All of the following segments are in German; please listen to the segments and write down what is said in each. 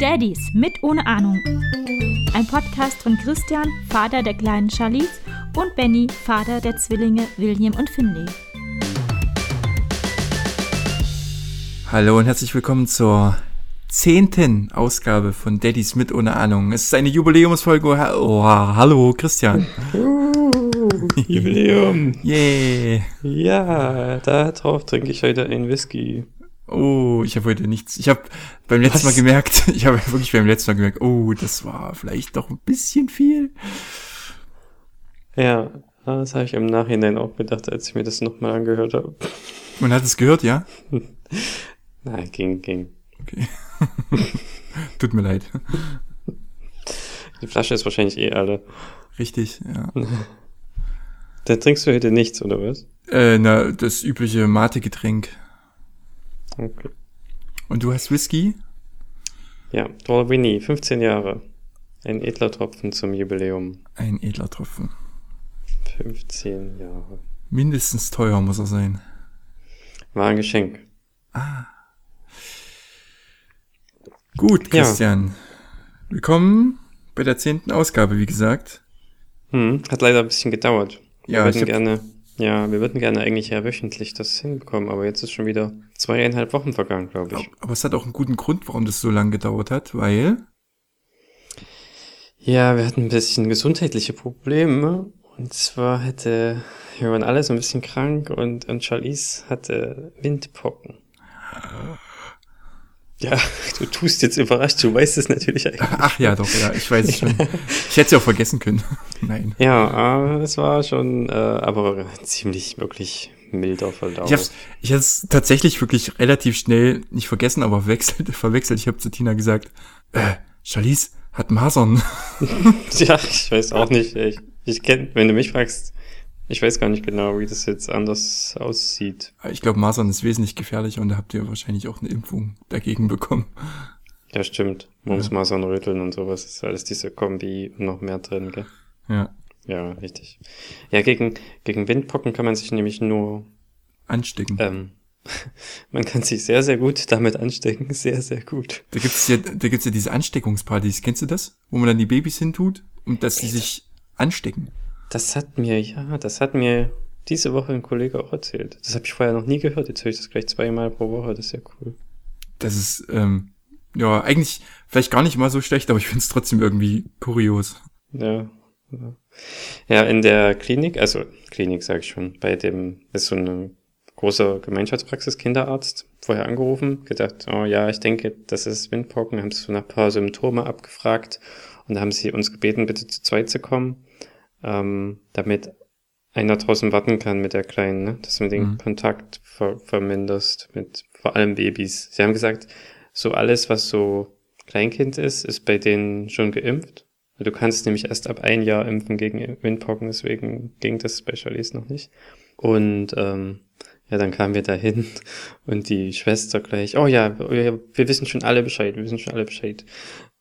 Daddies mit ohne Ahnung. Ein Podcast von Christian, Vater der kleinen Charlize, und Benny, Vater der Zwillinge William und Finley. Hallo und herzlich willkommen zur zehnten Ausgabe von Daddies mit ohne Ahnung. Es ist eine Jubiläumsfolge. Oh, hallo Christian. Jubiläum. Yeah. Ja, da drauf trinke ich heute einen Whisky. Oh, ich habe heute nichts. Ich habe beim letzten Was? Mal gemerkt, ich habe wirklich beim letzten Mal gemerkt, oh, das war vielleicht doch ein bisschen viel. Ja, das habe ich im Nachhinein auch gedacht, als ich mir das nochmal angehört habe. Man hat es gehört, ja? Nein, ging, ging. Okay. Tut mir leid. Die Flasche ist wahrscheinlich eh alle. Richtig, ja. Da trinkst du heute nichts, oder was? Äh, na, das übliche Mate-Getränk. Okay. Und du hast Whisky? Ja, Dora Winnie, 15 Jahre. Ein edler Tropfen zum Jubiläum. Ein edler Tropfen. 15 Jahre. Mindestens teuer muss er sein. War ein Geschenk. Gut, Ja. Christian. Willkommen bei der zehnten Ausgabe, wie gesagt. Hm, hat leider ein bisschen gedauert. Wir Ja, ich würden gerne, ja, wir würden gerne eigentlich ja wöchentlich das hinbekommen, aber jetzt ist schon wieder zweieinhalb Wochen vergangen, glaube ich. Aber es hat auch einen guten Grund, warum das so lange gedauert hat, weil Ja, wir hatten ein bisschen gesundheitliche Probleme. Und zwar hätte, wir waren alle so ein bisschen krank und, und Charlize hatte Windpocken. Ja, du tust jetzt überrascht, du weißt es natürlich eigentlich. Ach ja, doch, ja, ich weiß es schon. Ich hätte es ja auch vergessen können. Nein. Ja, äh, es war schon, äh, aber ziemlich wirklich milder Verlauf. Ich hab's, ich hab's tatsächlich wirklich relativ schnell nicht vergessen, aber verwechselt. verwechselt. Ich habe zu Tina gesagt, äh, Charlize hat Masern. Ja, ich weiß auch nicht. Ich, ich kenn, wenn du mich fragst, ich weiß gar nicht genau, wie das jetzt anders aussieht. Ich glaube, Masern ist wesentlich gefährlicher und da habt ihr wahrscheinlich auch eine Impfung dagegen bekommen. Ja, stimmt. Mumps, Masern, Röteln und sowas ist alles diese Kombi und noch mehr drin, gell? Ja, Ja, richtig. Ja, gegen, gegen Windpocken kann man sich nämlich nur, anstecken. ähm, man kann sich sehr, sehr gut damit anstecken. Sehr, sehr gut. Da gibt's ja, da gibt's ja diese Ansteckungspartys. Kennst du das? Wo man dann die Babys hintut und dass sie sich anstecken. Das hat mir, ja, das hat mir diese Woche ein Kollege auch erzählt. Das habe ich vorher noch nie gehört. Jetzt höre ich das gleich zweimal pro Woche. Das ist ja cool. Das ist, ähm, ja, eigentlich vielleicht gar nicht mal so schlecht, aber ich find's trotzdem irgendwie kurios. Ja. Ja, in der Klinik, also Klinik sage ich schon, bei dem ist so eine große Gemeinschaftspraxis Kinderarzt vorher angerufen, gedacht, oh ja, ich denke, das ist Windpocken, haben so nach ein paar Symptome abgefragt und da haben sie uns gebeten, bitte zu zweit zu kommen, ähm, damit einer draußen warten kann mit der Kleinen, ne? dass du den Mhm. Kontakt ver verminderst mit vor allem Babys. Sie haben gesagt, so alles, was so Kleinkind ist, ist bei denen schon geimpft. Du kannst nämlich erst ab ein Jahr impfen gegen Windpocken, deswegen ging das bei Charlize noch nicht. Und ähm, ja, dann kamen wir dahin und die Schwester gleich, oh ja, wir, wir wissen schon alle Bescheid, wir wissen schon alle Bescheid.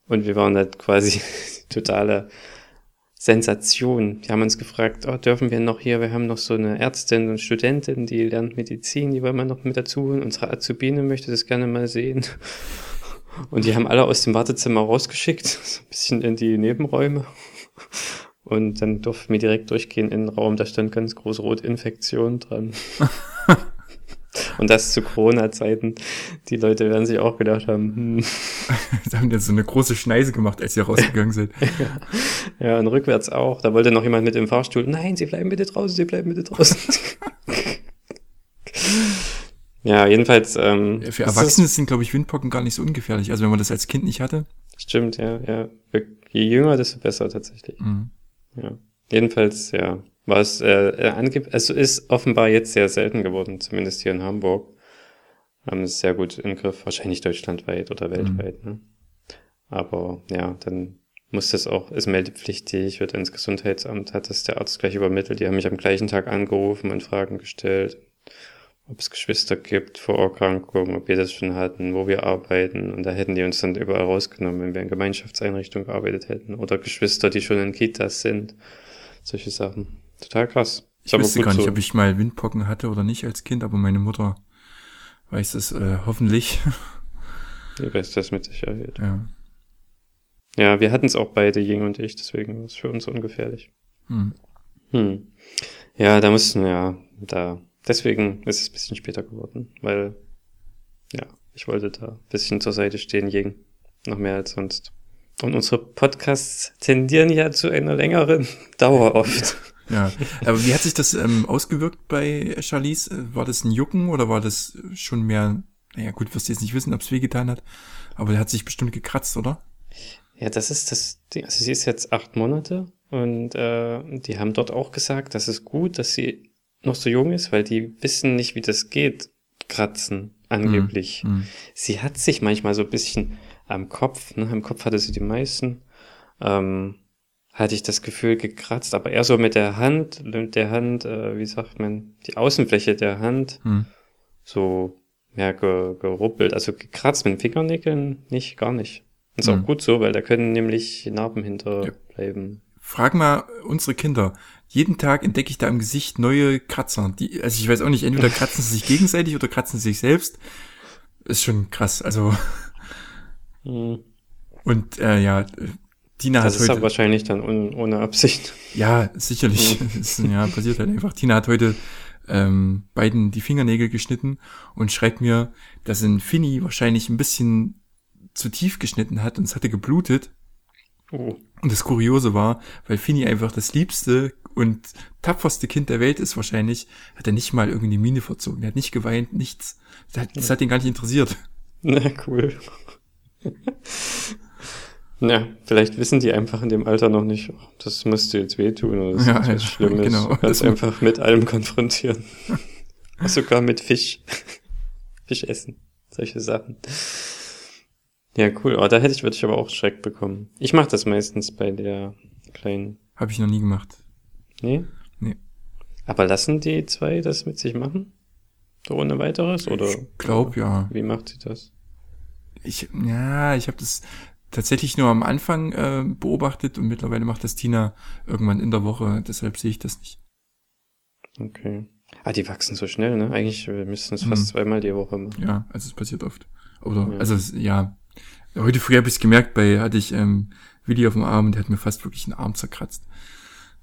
Und wir waren halt quasi totale Sensation. Die haben uns gefragt, oh, dürfen wir noch hier, wir haben noch so eine Ärztin und Studentin, die lernt Medizin, die wollen wir noch mit dazu holen. Unsere Azubine möchte das gerne mal sehen. Und die haben alle aus dem Wartezimmer rausgeschickt, so ein bisschen in die Nebenräume. Und dann durften wir direkt durchgehen in den Raum, da stand ganz groß rot Infektion dran. Und das zu Corona-Zeiten. Die Leute werden sich auch gedacht haben, hm, Da haben die so eine große Schneise gemacht, als sie rausgegangen sind. ja, und rückwärts auch. Da wollte noch jemand mit dem Fahrstuhl, nein, Sie bleiben bitte draußen, Sie bleiben bitte draußen. ja, jedenfalls, ähm, Für Erwachsene sind, glaube ich, Windpocken gar nicht so ungefährlich. Also wenn man das als Kind nicht hatte. Stimmt, ja, ja. Je jünger, desto besser tatsächlich. Mhm. Ja. Jedenfalls, ja, war es, äh, äh, angeb also ist offenbar jetzt sehr selten geworden, zumindest hier in Hamburg. Haben es sehr gut im Griff, wahrscheinlich deutschlandweit oder weltweit, ne? Aber ja, dann muss das auch, ist meldepflichtig, wird ins Gesundheitsamt, hat das der Arzt gleich übermittelt. Die haben mich am gleichen Tag angerufen und Fragen gestellt, ob es Geschwister gibt, Vorerkrankungen, ob wir das schon hatten, wo wir arbeiten. Und da hätten die uns dann überall rausgenommen, wenn wir in Gemeinschaftseinrichtungen gearbeitet hätten. Oder Geschwister, die schon in Kitas sind. Solche Sachen. Total krass. Ich wusste gar nicht, ob ich mal Windpocken hatte oder nicht als Kind, aber meine Mutter weiß es äh, hoffentlich. Ihr wisst das mit Sicherheit. Ja. Ja, wir hatten es auch beide, Ying und ich, deswegen war es für uns ungefährlich. Hm. Hm. Ja, da mussten wir, ja, da, deswegen ist es ein bisschen später geworden, weil, ja, ich wollte da ein bisschen zur Seite stehen, Ying. Noch mehr als sonst. Und unsere Podcasts tendieren ja zu einer längeren Dauer oft. Ja, aber wie hat sich das ähm, ausgewirkt bei Charlize? War das ein Jucken oder war das schon mehr, naja gut, wirst du jetzt nicht wissen, ob es wehgetan hat, aber der hat sich bestimmt gekratzt, oder? Ja, das ist das Ding. Also sie ist jetzt acht Monate und äh, die haben dort auch gesagt, das ist gut, dass sie noch so jung ist, weil die wissen nicht, wie das geht, kratzen, angeblich. Hm. Sie hat sich manchmal so ein bisschen am Kopf, ne, am Kopf hatte sie die meisten, ähm, hatte ich das Gefühl gekratzt, aber eher so mit der Hand, mit der Hand, äh, wie sagt man, die Außenfläche der Hand, Hm. so, ja, ge, geruppelt, also gekratzt mit den Fingernägeln, nicht, gar nicht. Ist Hm. auch gut so, weil da können nämlich Narben hinterbleiben. Frag mal unsere Kinder. Jeden Tag entdecke ich da im Gesicht neue Kratzer. Die, also ich weiß auch nicht, entweder kratzen sie sich gegenseitig oder kratzen sie sich selbst. Ist schon krass. Also, Hm. und äh, ja, Tina Das hat heute. wahrscheinlich dann un, ohne Absicht. Ja, sicherlich. ja, passiert halt einfach. Tina hat heute ähm, beiden die Fingernägel geschnitten und schreibt mir, dass ein Finny wahrscheinlich ein bisschen zu tief geschnitten hat und es hatte geblutet. Oh. Und das Kuriose war, weil Finny einfach das liebste und tapferste Kind der Welt ist wahrscheinlich, hat er nicht mal irgendwie die Miene verzogen. Er hat nicht geweint, nichts. Das hat, das hat ihn gar nicht interessiert. Na, cool. Ja, vielleicht wissen die einfach in dem Alter noch nicht, oh, das müsste jetzt wehtun oder das Ja, ist was ja, Schlimmes. genau. Du kannst Das- einfach mit allem konfrontieren. Sogar mit Fisch. Fisch essen. Solche Sachen. Ja, cool. Oh, da hätte ich, würde ich aber auch Schreck bekommen. Ich mache das meistens bei der kleinen. Habe ich noch nie gemacht. Nee? Nee. Aber lassen die zwei das mit sich machen? So ohne weiteres? Oder Ich glaub, ja. wie macht sie das? Ich, ja, ich habe das tatsächlich nur am Anfang äh, beobachtet und mittlerweile macht das Tina irgendwann in der Woche. Deshalb sehe ich das nicht. Okay. Ah, die wachsen so schnell, ne? Eigentlich äh, müssten es Mhm. fast zweimal die Woche machen. Ja, also es passiert oft. Oder, Ja. also ja. Heute früh habe ich es gemerkt, bei hatte ich ähm, Willi auf dem Arm und der hat mir fast wirklich den Arm zerkratzt.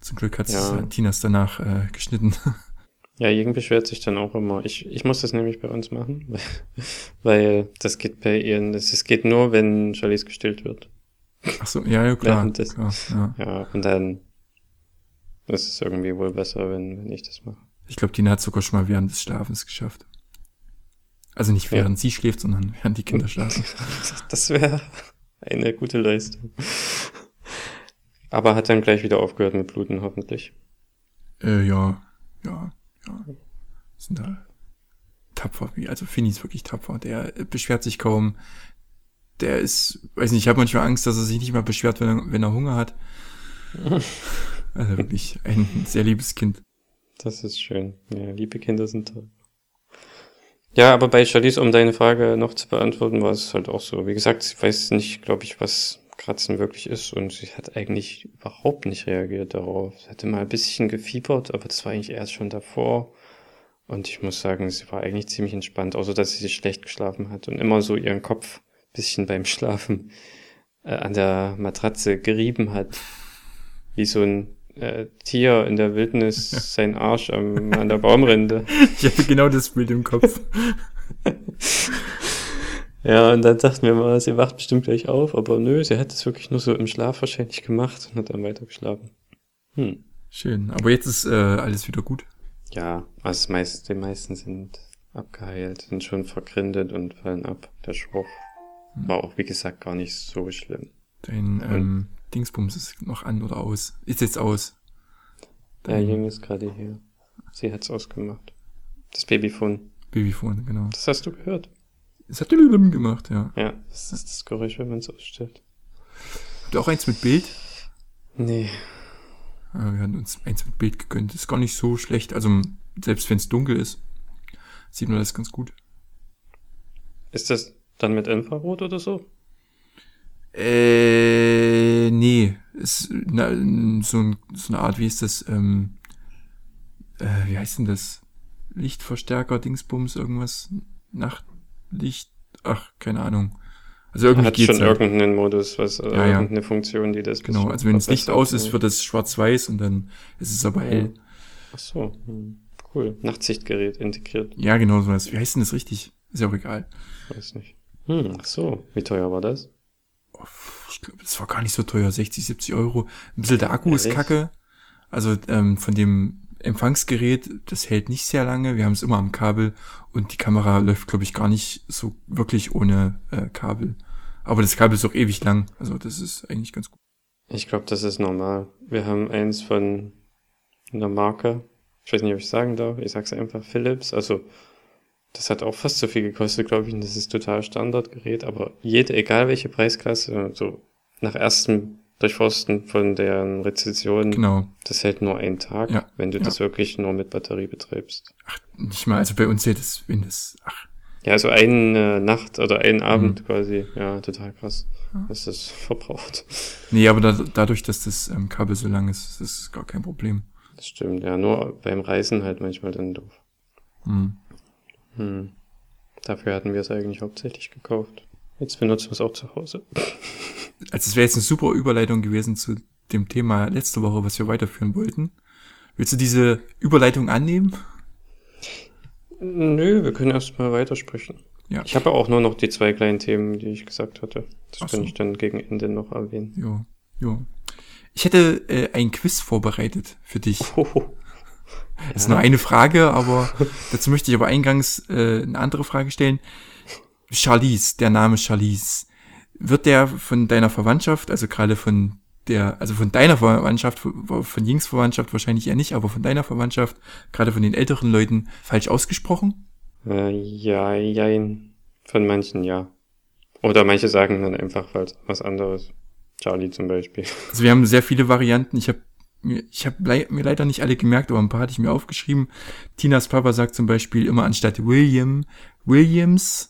Zum Glück hat ja. Tinas danach äh, geschnitten. Ja, Jürgen beschwert sich dann auch immer. Ich, ich muss das nämlich bei uns machen, weil, weil das geht bei ihren, das, es geht nur, wenn Charlize gestillt wird. Ach so, ja, ja, klar. Während des- klar ja. Ja, und dann ist es irgendwie wohl besser, wenn, wenn ich das mache. Ich glaube, Tina hat sogar schon mal während des Schlafens geschafft. Also nicht Ja. während sie schläft, sondern während die Kinder schlafen. Das wäre eine gute Leistung. Aber hat dann gleich wieder aufgehört mit Bluten, hoffentlich. Äh, ja, ja, ja. Sind da tapfer, wie, also Finny ist wirklich tapfer. Der beschwert sich kaum. Der ist, weiß nicht, ich habe manchmal Angst, dass er sich nicht mal beschwert, wenn er, wenn er Hunger hat. Also wirklich ein sehr liebes Kind. Das ist schön. Ja, liebe Kinder sind toll. Ja, aber bei Charlize, um deine Frage noch zu beantworten, war es halt auch so. Wie gesagt, sie weiß nicht, glaube ich, was Kratzen wirklich ist und sie hat eigentlich überhaupt nicht reagiert darauf. Sie hatte mal ein bisschen gefiebert, aber das war eigentlich erst schon davor. Und ich muss sagen, sie war eigentlich ziemlich entspannt, außer dass sie schlecht geschlafen hat und immer so ihren Kopf ein bisschen beim Schlafen äh, an der Matratze gerieben hat. Wie so ein äh, Tier in der Wildnis sein Arsch am, an der Baumrinde. Ich hatte genau das Bild im Kopf. Ja, und dann dachten wir mal, sie wacht bestimmt gleich auf, aber nö, sie hat es wirklich nur so im Schlaf wahrscheinlich gemacht und hat dann weiter geschlafen. Hm. Schön. Aber jetzt ist äh, alles wieder gut. Ja, also das meiste, die meisten sind abgeheilt, sind schon vergrindet und fallen ab. Der Schwurf war auch, wie gesagt, gar nicht so schlimm. Dein ähm, Dingsbums ist noch an oder aus. Ist jetzt aus. Der Dein Junge ist gerade hier. Sie hat's ausgemacht. Das Babyphone. Babyphone, genau. Das hast du gehört. Es hat gemacht, ja. Ja, das ist das Geräusch, wenn man es ausstellt. Habt ihr auch eins mit Bild? Nee. Ja, wir hatten uns eins mit Bild gegönnt. Ist gar nicht so schlecht. Also selbst wenn es dunkel ist, sieht man das ganz gut. Ist das dann mit Infrarot oder so? Äh, nee. Ist na, so, ein, so eine Art, wie ist das? Ähm, äh, wie heißt denn das? Lichtverstärker, Dingsbums, irgendwas? Nachtlicht? Ach, keine Ahnung. Also irgendwie Hat schon halt. irgendeinen Modus, was, äh, Ja, ja. irgendeine Funktion, die das Genau, also wenn das Licht aus ist, wird es schwarz-weiß und dann ist es aber hell. Ach so, hm. cool. Nachtsichtgerät integriert, Ja, genau so was. Wie heißt denn das richtig? Ist ja auch egal. weiß nicht. Hm, ach so, wie teuer war das? Ich glaube, das war gar nicht so teuer, 60, 70 Euro. Ein bisschen der Akku ist Ehrlich? kacke. Also ähm, von dem Empfangsgerät, das hält nicht sehr lange. Wir haben es immer am Kabel und die Kamera läuft, glaube ich, gar nicht so wirklich ohne äh, Kabel. Aber das Kabel ist auch ewig lang. Also das ist eigentlich ganz gut. Ich glaube, das ist normal. Wir haben eins von einer Marke. Ich weiß nicht, ob ich sagen darf. Ich sag's einfach Philips. Also, das hat auch fast so viel gekostet, glaube ich. Und das ist total Standardgerät. Aber jede, egal welche Preisklasse, so nach erstem Durchforsten von deren Rezession, Genau. das hält nur einen Tag, Ja, wenn du ja. das wirklich nur mit Batterie betreibst. Ach, nicht mal, also bei uns hält es, wenn das, ach, Ja, also eine Nacht oder einen Abend Mhm. quasi. Ja, total krass. Das ist verbraucht. nee, aber da, dadurch, dass das ähm, Kabel so lang ist, ist das gar kein Problem. Das stimmt, ja. Nur beim Reisen halt manchmal dann doof. Hm. Hm. Dafür hatten wir es eigentlich hauptsächlich gekauft. Jetzt benutzen wir es auch zu Hause. Also es wäre jetzt eine super Überleitung gewesen zu dem Thema letzte Woche, was wir weiterführen wollten. Willst du diese Überleitung annehmen? Nö, wir können erstmal weitersprechen. Ja. Ich habe auch nur noch die zwei kleinen Themen, die ich gesagt hatte. Das Ach kann ich dann gegen Ende noch erwähnen. Jo, jo. Ich hätte äh, ein Quiz vorbereitet für dich. Hoho. Das ist nur eine Frage, aber dazu möchte ich aber eingangs äh, eine andere Frage stellen. Charlize, der Name Charlize, wird der von deiner Verwandtschaft, also gerade von der, also von deiner Verwandtschaft, von Jings Verwandtschaft wahrscheinlich eher nicht, aber von deiner Verwandtschaft, gerade von den älteren Leuten, falsch ausgesprochen? Äh, ja, jein. Von manchen ja. Oder manche sagen dann einfach was, was anderes. Charlie zum Beispiel. Also wir haben sehr viele Varianten. Ich habe mir, ich habe lei mir leider nicht alle gemerkt, aber ein paar hatte ich mir aufgeschrieben. Tinas Papa sagt zum Beispiel immer anstatt William Williams.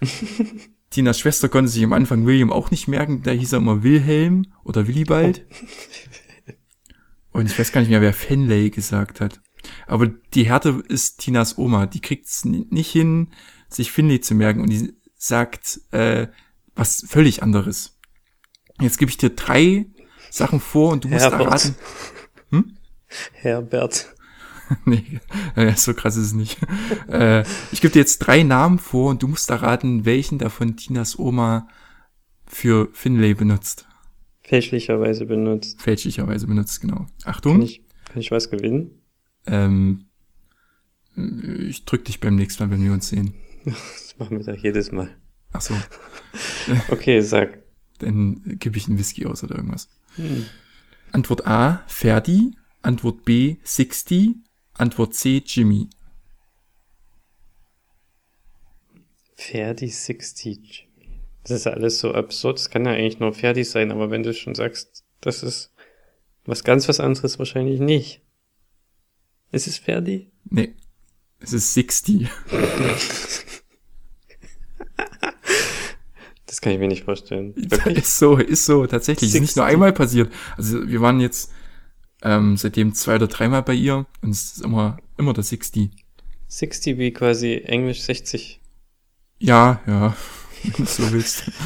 Tinas Schwester konnte sich am Anfang William auch nicht merken, da hieß er immer Wilhelm oder Willibald. Und ich weiß gar nicht mehr, wer Fenley gesagt hat. Aber die Härte ist Tinas Oma. Die kriegt es nicht hin, sich Finley zu merken. Und die sagt äh, was völlig anderes. Jetzt gebe ich dir drei Sachen vor und du musst Herbert. erraten. Herbert. nee, so krass ist es nicht. äh, ich gebe dir jetzt drei Namen vor und du musst erraten, welchen davon Tinas Oma für Finlay benutzt. Fälschlicherweise benutzt. Fälschlicherweise benutzt, genau. Kann Achtung. ich, kann ich was gewinnen? Ähm, ich drück dich beim nächsten Mal, wenn wir uns sehen. Das machen wir doch jedes Mal. Ach so, Okay, sag. dann gebe ich einen Whisky aus oder irgendwas. Hm. Antwort A, Ferdi. Antwort B, Sixty. Antwort C, Jimmy. Ferdi 60. Das ist alles so absurd. Das kann ja eigentlich nur Ferdi sein, aber wenn du schon sagst, das ist was ganz was anderes, wahrscheinlich nicht. Ist es Ferdi? Nee, es ist Sixty. Das kann ich mir nicht vorstellen. Wirklich? Ist so, ist so, tatsächlich. Ist nicht nur 60. einmal passiert. Also wir waren jetzt ähm, seitdem zwei oder dreimal bei ihr und es ist immer, immer der 60. 60 wie quasi Englisch 60. Ja, ja, wenn du so willst.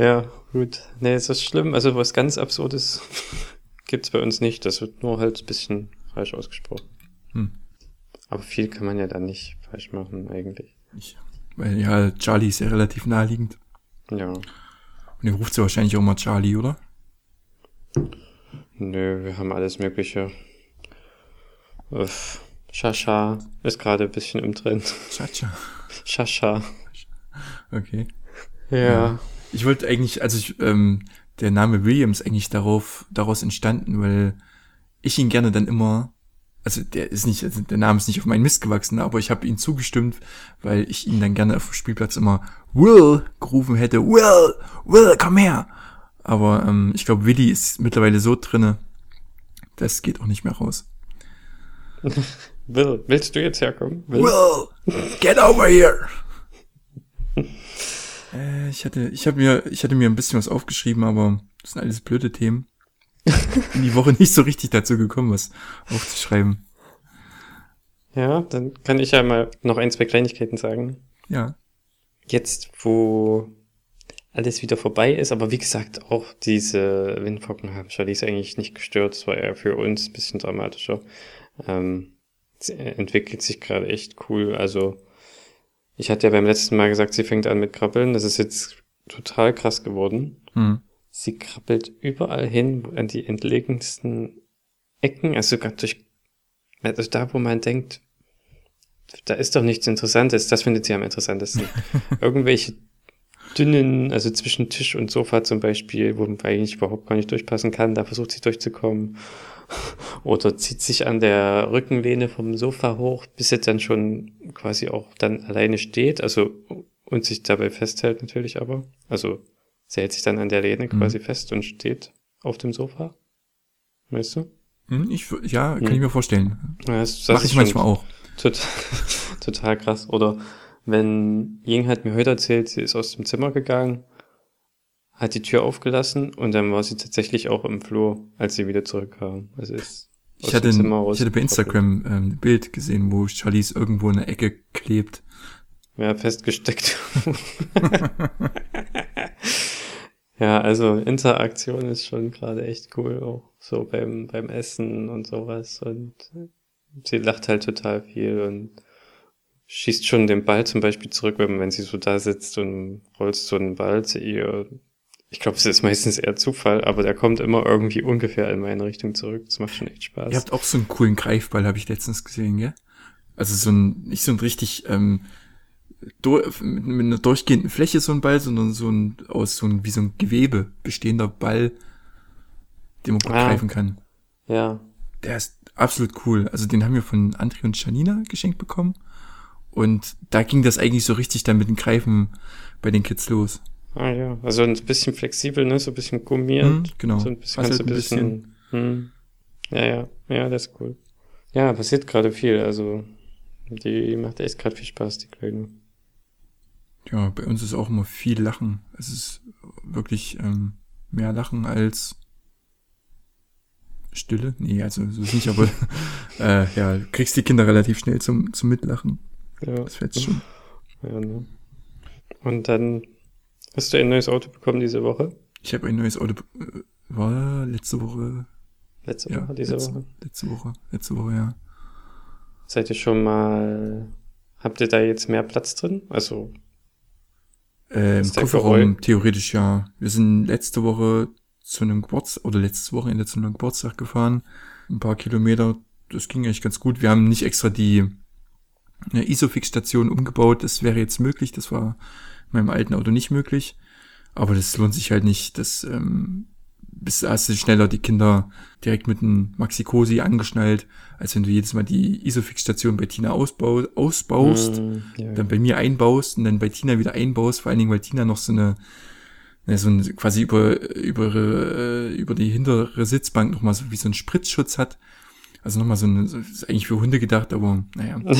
Ja, gut. Nee, ist das schlimm? Also was ganz Absurdes gibt's bei uns nicht. Das wird nur halt ein bisschen falsch ausgesprochen. Hm. Aber viel kann man ja dann nicht falsch machen, eigentlich. Ich, weil ja, Charlie ist ja relativ naheliegend. Ja. Und ihr ruft sie wahrscheinlich auch mal Charlie, oder? Nö, wir haben alles Mögliche. Uff. Shasha ist gerade ein bisschen im Trend. Chacha. Shasha. Okay. Ja. Ich wollte eigentlich, also ich, ähm, der Name Williams eigentlich darauf, daraus entstanden, weil ich ihn gerne dann immer, also der ist nicht, also der Name ist nicht auf meinen Mist gewachsen, aber ich habe ihn zugestimmt, weil ich ihn dann gerne auf dem Spielplatz immer Will gerufen hätte. Will, Will, komm her. Aber ähm, ich glaube, Willy ist mittlerweile so drinne, das geht auch nicht mehr raus. Will, willst du jetzt herkommen? Will? Will, get over here. äh, ich hatte, ich habe mir, ich hatte mir ein bisschen was aufgeschrieben, aber das sind alles blöde Themen. Bin die Woche nicht so richtig dazu gekommen, was aufzuschreiben. Ja, dann kann ich ja mal noch ein, zwei Kleinigkeiten sagen. Ja. jetzt, wo alles wieder vorbei ist, aber wie gesagt, auch diese Windpocken haben Charlize eigentlich nicht gestört. Es war eher für uns ein bisschen dramatischer. Ähm, entwickelt sich gerade echt cool. Also, ich hatte ja beim letzten Mal gesagt, sie fängt an mit Krabbeln. Das ist jetzt total krass geworden. Hm. Sie krabbelt überall hin, an die entlegensten Ecken, also sogar durch, also da, wo man denkt, da ist doch nichts Interessantes, das findet sie am interessantesten. Irgendwelche dünnen, also zwischen Tisch und Sofa zum Beispiel, wo man eigentlich überhaupt gar nicht durchpassen kann, da versucht sie durchzukommen. Oder zieht sich an der Rückenlehne vom Sofa hoch, bis sie dann schon quasi auch dann alleine steht, also und sich dabei festhält natürlich aber. Also sie hält sich dann an der Lehne Mhm. quasi fest und steht auf dem Sofa. Weißt du? Hm, Ich, ja, kann Hm. ich mir vorstellen. Ja, das, das Mache ich manchmal auch. Total, total krass. Oder wenn Ying hat mir heute erzählt, sie ist aus dem Zimmer gegangen, hat die Tür aufgelassen und dann war sie tatsächlich auch im Flur, als sie wieder zurückkam. Also ist Ich hatte, ich hatte bei Instagram ähm, ein Bild gesehen, wo Charlize irgendwo in der Ecke klebt. Ja, festgesteckt. ja, also Interaktion ist schon gerade echt cool, auch so beim, beim Essen und sowas. Und sie lacht halt total viel und schießt schon den Ball zum Beispiel zurück, wenn, wenn sie so da sitzt und rollst so einen Ball zu ihr. Ich glaube, es ist meistens eher Zufall, aber der kommt immer irgendwie ungefähr in meine Richtung zurück. Das macht schon echt Spaß. Ihr habt auch so einen coolen Greifball, habe ich letztens gesehen, gell? Also so ein, nicht so ein richtig, ähm, durch, mit, mit einer durchgehenden Fläche so ein Ball, sondern so ein, aus so ein, wie so ein Gewebe bestehender Ball, den man gut Ah. greifen kann. Ja, Der ist absolut cool. Also den haben wir von André und Janina geschenkt bekommen. Und da ging das eigentlich so richtig dann mit dem Greifen bei den Kids los. Ah ja, also ein bisschen flexibel, ne? So ein bisschen gummiert. Hm, genau. So ein bisschen, du halt ein bisschen. Hm. Ja, ja, ja, das ist cool. Ja, passiert gerade viel. Also die macht echt gerade viel Spaß, die Kleine. Ja, bei uns ist auch immer viel Lachen. Es ist wirklich ähm, mehr Lachen als Stille. Nee, also so ist nicht, aber äh, ja, kriegst die Kinder relativ schnell zum, zum Mitlachen. Ja, Das fällt schon. ja, ne? Und dann hast du ein neues Auto bekommen diese Woche? Ich habe ein neues Auto, äh, war letzte Woche, Letzte ja, Woche, diese letzte, Woche? letzte Woche, letzte Woche, ja. Seid ihr schon mal. Habt ihr da jetzt mehr Platz drin? Also, Äh, der Kofferraum theoretisch ja. Wir sind letzte Woche zu einem Geburtstag, oder letztes Wochenende zu einem Geburtstag gefahren. Ein paar Kilometer. Das ging eigentlich ganz gut. Wir haben nicht extra die eine Isofix-Station umgebaut. Das wäre jetzt möglich. Das war in meinem alten Auto nicht möglich. Aber das lohnt sich halt nicht. Das ähm, bist hast du schneller die Kinder direkt mit einem Maxi-Cosi angeschnallt, als wenn du jedes Mal die Isofix-Station bei Tina ausbau ausbaust hm, ja, dann bei mir einbaust und dann bei Tina wieder einbaust, vor allen Dingen, weil Tina noch so eine, ne, so ein quasi über, über, ihre, äh, über die hintere Sitzbank nochmal so wie so ein Spritzschutz hat. Also nochmal so eine, so, ist eigentlich für Hunde gedacht, aber naja.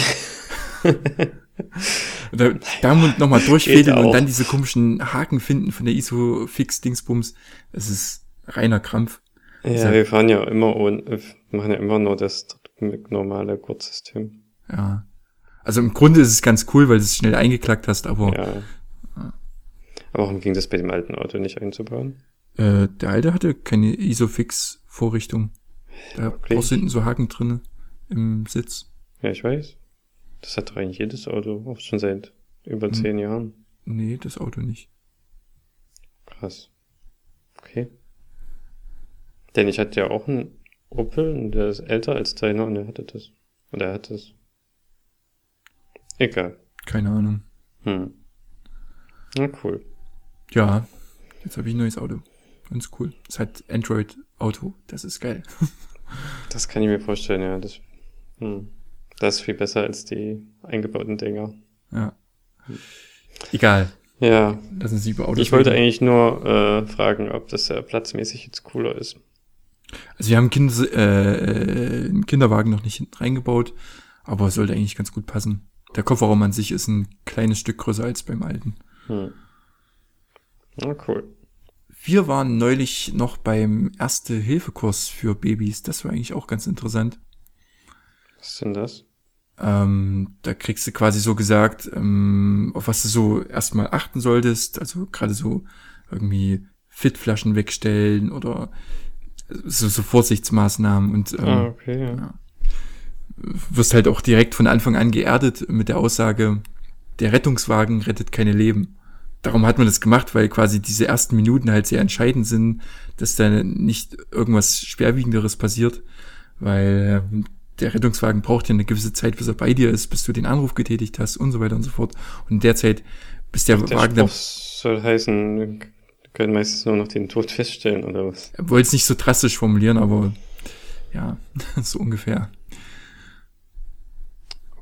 da, da nochmal durchfädeln und dann diese komischen Haken finden von der Isofix-Dingsbums. Es ist reiner Krampf. ja, wir fahren ja immer ohne, machen ja immer nur das normale Kurzsystem. Ja. Also im Grunde ist es ganz cool, weil du es schnell eingeklackt hast, aber Ja. Aber warum ging das bei dem alten Auto nicht einzubauen? Äh, der alte hatte keine Isofix-Vorrichtung. Da brauchst du hinten so Haken drinne im Sitz. Ja, ich weiß. Das hat doch eigentlich jedes Auto, auch schon seit über Hm. zehn Jahren. Nee, das Auto nicht. Krass. Okay. Denn ich hatte ja auch einen Opel, und der ist älter als deiner und er hatte das. Und er hat das. Egal. Keine Ahnung. Hm. Na cool. Ja, jetzt habe ich ein neues Auto. Ganz cool. Es hat Android-Auto. Das ist geil. Das kann ich mir vorstellen, ja. Das, hm. Das ist viel besser als die eingebauten Dinger. Ja. Egal. Ja, Lass uns über Autos ich wollte reden. eigentlich nur äh, fragen, ob das äh, platzmäßig jetzt cooler ist. Also wir haben kind, äh, äh, einen Kinderwagen noch nicht hinten reingebaut, aber es sollte eigentlich ganz gut passen. Der Kofferraum an sich ist ein kleines Stück größer als beim alten. Hm. Na cool. Wir waren neulich noch beim Erste-Hilfe-Kurs für Babys. Das war eigentlich auch ganz interessant. Was ist denn das? Ähm, da kriegst du quasi so gesagt, ähm, auf was du so erstmal achten solltest. Also gerade so irgendwie Fitflaschen wegstellen oder so, so Vorsichtsmaßnahmen und ähm, ah, okay, ja. ja. wirst halt auch direkt von Anfang an geerdet mit der Aussage, der Rettungswagen rettet keine Leben. Darum hat man das gemacht, weil quasi diese ersten Minuten halt sehr entscheidend sind, dass da nicht irgendwas Schwerwiegenderes passiert, weil äh, der Rettungswagen braucht ja eine gewisse Zeit, bis er bei dir ist, bis du den Anruf getätigt hast und so weiter und so fort. Und in der Zeit, bis der, der Wagen dann. soll heißen, wir können meistens nur noch den Tod feststellen, oder was? Er wollte es nicht so drastisch formulieren, aber ja, so ungefähr.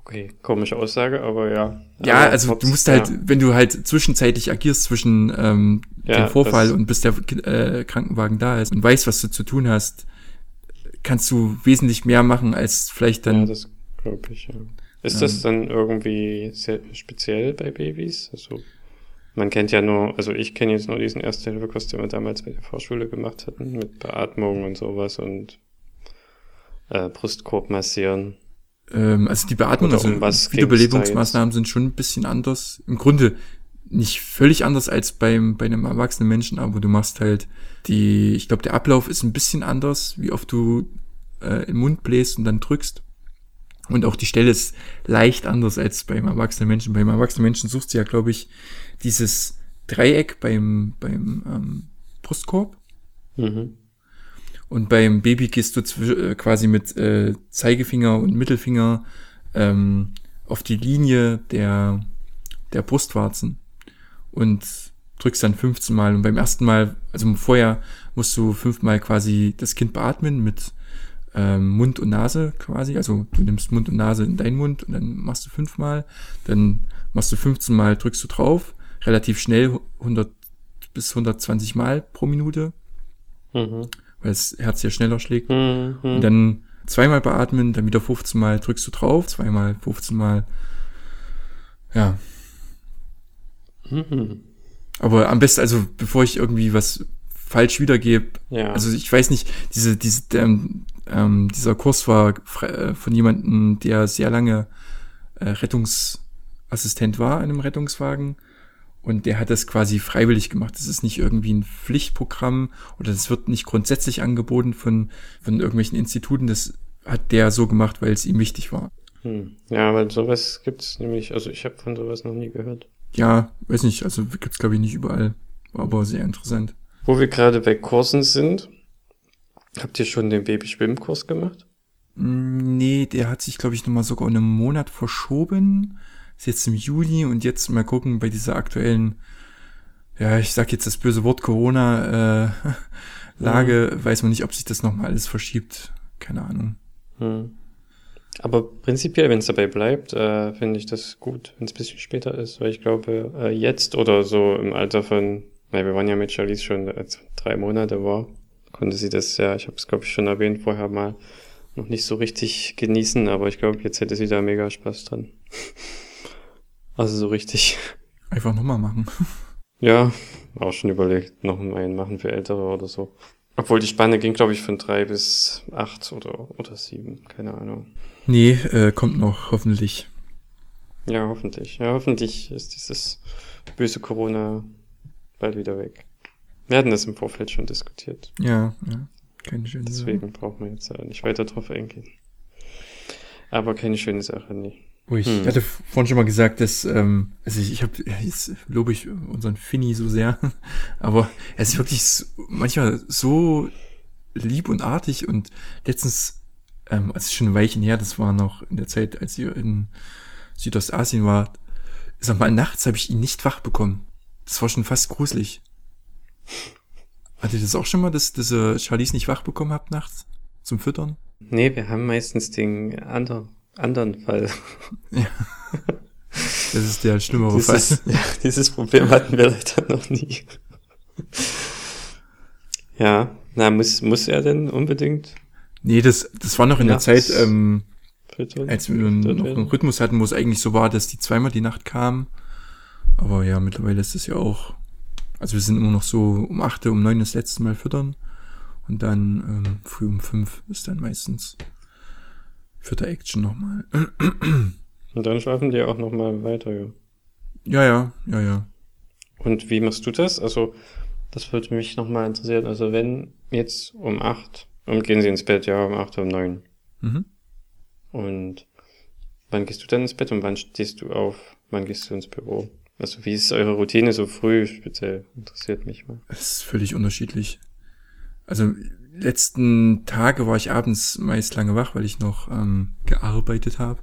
Okay, komische Aussage, aber ja. Ja, aber also du musst halt, ja. wenn du halt zwischenzeitlich agierst zwischen ähm, Ja, dem Vorfall und bis der äh, Krankenwagen da ist und weißt, was du zu tun hast, kannst du wesentlich mehr machen, als vielleicht Ja, dann. das glaube ich, ja. Ist Ähm. das dann irgendwie sehr speziell bei Babys? Also, man kennt ja nur, also ich kenne jetzt nur diesen Erste-Hilfe-Kurs, den wir damals bei der Vorschule gemacht hatten, mit Beatmung und sowas und äh, Brustkorb massieren. ähm, also die Beatmung, also was Wiederbelebungsmaßnahmen sind schon ein bisschen anders. Im Grunde nicht völlig anders als beim bei einem erwachsenen Menschen, aber du machst halt die, ich glaube, der Ablauf ist ein bisschen anders, wie oft du äh, im Mund bläst und dann drückst. Und auch die Stelle ist leicht anders als beim erwachsenen Menschen. Beim erwachsenen Menschen suchst du ja, glaube ich, dieses Dreieck beim, beim ähm, Brustkorb. Mhm. Und beim Baby gehst du äh, quasi mit äh, Zeigefinger und Mittelfinger ähm, auf die Linie der, der Brustwarzen und drückst dann 15 Mal. Und beim ersten Mal, also vorher musst du fünfmal quasi das Kind beatmen mit ähm, Mund und Nase quasi. Also du nimmst Mund und Nase in deinen Mund und dann machst du fünfmal. Dann machst du 15 Mal, drückst du drauf. Relativ schnell, 100 bis 120 Mal pro Minute, Mhm. weil das Herz ja schneller schlägt. Mhm. Und dann zweimal beatmen, dann wieder 15 Mal drückst du drauf, zweimal 15 Mal. Ja, Mhm. aber am besten, also bevor ich irgendwie was falsch wiedergebe, Ja. also ich weiß nicht, diese, diese, ähm, ähm, dieser Kurs war äh, von jemandem, der sehr lange äh, Rettungsassistent war in einem Rettungswagen und der hat das quasi freiwillig gemacht. Das ist nicht irgendwie ein Pflichtprogramm oder das wird nicht grundsätzlich angeboten von, von irgendwelchen Instituten. Das hat der so gemacht, weil es ihm wichtig war. Hm. Ja, weil sowas gibt's nämlich, also ich habe von sowas noch nie gehört. Ja, weiß nicht, also gibt's glaube ich nicht überall, aber sehr interessant. Wo wir gerade bei Kursen sind, habt ihr schon den Babyschwimmkurs gemacht? Mm, Nee, der hat sich, glaube ich, nochmal sogar einen Monat verschoben. Ist jetzt im Juli und jetzt mal gucken bei dieser aktuellen, ja, ich sag jetzt das böse Wort Corona äh, Lage, weiß man nicht, ob sich das nochmal alles verschiebt. Keine Ahnung. Hm. Aber prinzipiell, wenn es dabei bleibt, äh, finde ich das gut, wenn es ein bisschen später ist, weil ich glaube, äh, jetzt oder so im Alter von, weil wir waren ja mit Charlize schon, als drei Monate war, konnte sie das ja, ich habe es glaube ich schon erwähnt vorher mal, noch nicht so richtig genießen, aber ich glaube, jetzt hätte sie da mega Spaß dran. Also so richtig. Einfach nochmal machen. Ja, auch schon überlegt, noch einen machen für Ältere oder so. Obwohl die Spanne ging, glaube ich, von drei bis acht oder, oder sieben, keine Ahnung. Nee, äh, kommt noch, hoffentlich. Ja, hoffentlich. Ja, hoffentlich ist dieses böse Corona bald wieder weg. Wir hatten das im Vorfeld schon diskutiert. Ja, ja. Keine schöne Sache. Deswegen brauchen wir jetzt nicht weiter drauf eingehen. Aber keine schöne Sache, nee. Oh, ich Hm. hatte vorhin schon mal gesagt, dass, ähm, also ich, ich habe, jetzt lobe ich unseren Finny so sehr, aber er ist wirklich so, manchmal so lieb und artig und letztens, ähm, also schon ein Weilchen her, das war noch in der Zeit, als ihr in Südostasien wart, sag mal, nachts habe ich ihn nicht wach bekommen. Das war schon fast gruselig. Hattet ihr das auch schon mal, dass, dass ihr Charlies nicht wach bekommen habt nachts? Zum Füttern? Nee, wir haben meistens den anderen, anderen Fall. Das ist der schlimmere Fall. Dieses, ja, dieses Problem hatten wir leider noch nie. Ja, na, muss, muss er denn unbedingt Nee, das, das war noch in Nachts. der Zeit, ähm, als wir noch einen Rhythmus hatten, wo es eigentlich so war, dass die zweimal die Nacht kamen. Aber ja, mittlerweile ist das ja auch. Also wir sind immer noch so um 8, um 9 das letzte Mal füttern. Und dann ähm, früh um 5 ist dann meistens vierter Action nochmal. Und dann schlafen die auch nochmal weiter, ja. Ja, ja, ja, ja. Und wie machst du das? Also, das würde mich nochmal interessieren. Also, wenn jetzt um 8 und gehen sie ins Bett, ja, um acht, um neun. Mhm. Und wann gehst du dann ins Bett und wann stehst du auf? Wann gehst du ins Büro? Also wie ist eure Routine so früh speziell? Interessiert mich mal. Es ist völlig unterschiedlich. Also letzten Tage war ich abends meist lange wach, weil ich noch ähm, gearbeitet habe.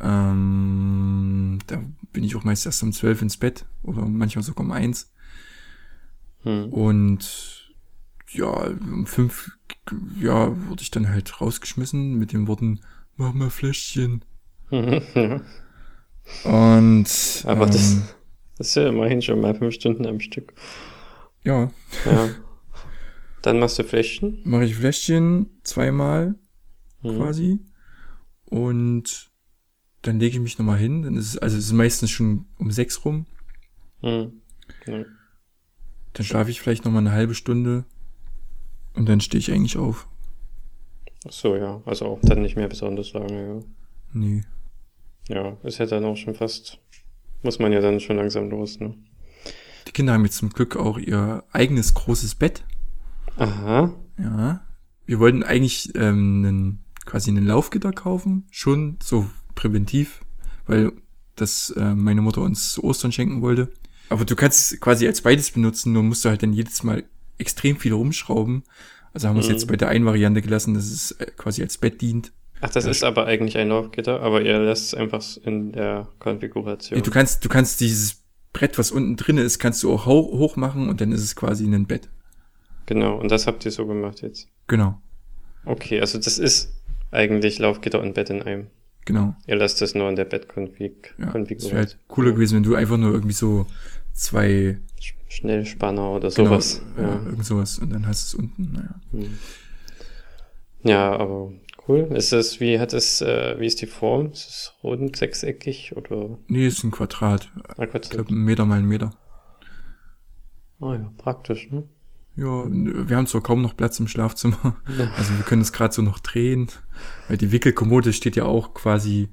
Ähm, da bin ich auch meist erst um zwölf ins Bett oder manchmal sogar um eins. Hm. Und ja, um fünf, ja, wurde ich dann halt rausgeschmissen mit den Worten, mach mal Fläschchen. ja. Und Aber ähm, das, das ist ja immerhin schon mal fünf Stunden am Stück. ja, Ja. Dann machst du Fläschchen. mache ich Fläschchen zweimal Hm. quasi. Und dann lege ich mich nochmal hin. Dann ist es, also es ist meistens schon um sechs rum. Hm. Ja. Dann schlafe ich vielleicht nochmal eine halbe Stunde. Und dann stehe ich eigentlich auf. Ach so, ja. Also auch dann nicht mehr besonders lange, ja. Nee. Ja, ist ja dann auch schon fast, muss man ja dann schon langsam los, ne? Die Kinder haben jetzt zum Glück auch ihr eigenes großes Bett. Aha. Ja. Wir wollten eigentlich ähm, einen, quasi einen Laufgitter kaufen. Schon so präventiv, weil das äh, meine Mutter uns zu Ostern schenken wollte. Aber du kannst es quasi als beides benutzen, nur musst du halt dann jedes Mal extrem viel rumschrauben. Also haben wir es Mhm. jetzt bei der einen Variante gelassen, dass es äh, quasi als Bett dient. Ach, das Ja. ist aber eigentlich ein Laufgitter, aber ihr lässt es einfach in der Konfiguration. Ja, du kannst, du kannst dieses Brett, was unten drin ist, kannst du auch hoch, hoch machen und dann ist es quasi ein Bett. Genau, und das habt ihr so gemacht jetzt. Genau, Okay, also das ist eigentlich Laufgitter und Bett in einem. genau. Ihr lasst es nur in der Bettkonfig Ja, konfiguriert. wäre halt cooler gewesen, wenn du einfach nur irgendwie so zwei, Schnellspanner oder genau, sowas. ja, ja. irgend sowas und dann hast du es unten, naja. Hm. Ja, aber cool. Ist es, wie hat es, äh, wie ist die Form? Ist es rund, sechseckig oder Nee, ist ein Quadrat. Ich Quadrat? glaube, ein Meter mal ein Meter. Ah ja, praktisch, ne? Ja, wir haben zwar kaum noch Platz im Schlafzimmer. Ja. Also wir können es gerade so noch drehen, weil die Wickelkommode steht ja auch quasi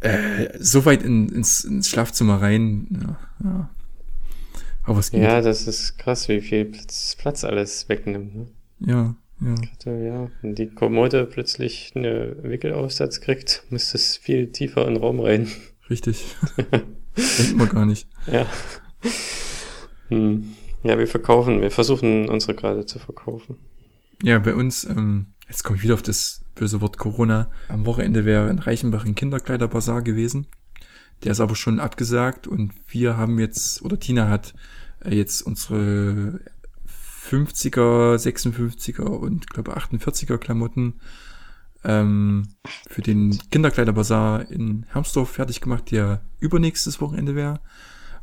äh, so weit in, ins, ins Schlafzimmer rein. Ja, ja. Aber es geht. Ja, das ist krass, wie viel Platz, Platz alles wegnimmt. Ne? Ja, ja. Also, ja, wenn die Kommode plötzlich eine Wickelaufsatz kriegt, müsste es viel tiefer in den Raum rein. Richtig. Denkt man gar nicht. Ja. Hm. Ja, wir verkaufen, wir versuchen unsere gerade zu verkaufen. Ja, bei uns, ähm, jetzt komme ich wieder auf das böse Wort Corona. Am Wochenende wäre in Reichenbach ein Kinderkleiderbazar gewesen. Der ist aber schon abgesagt und wir haben jetzt, oder Tina hat jetzt unsere 50er, 56er und glaube 48er Klamotten ähm, für den Kinderkleiderbazar in Hermsdorf fertig gemacht, der übernächstes Wochenende wäre.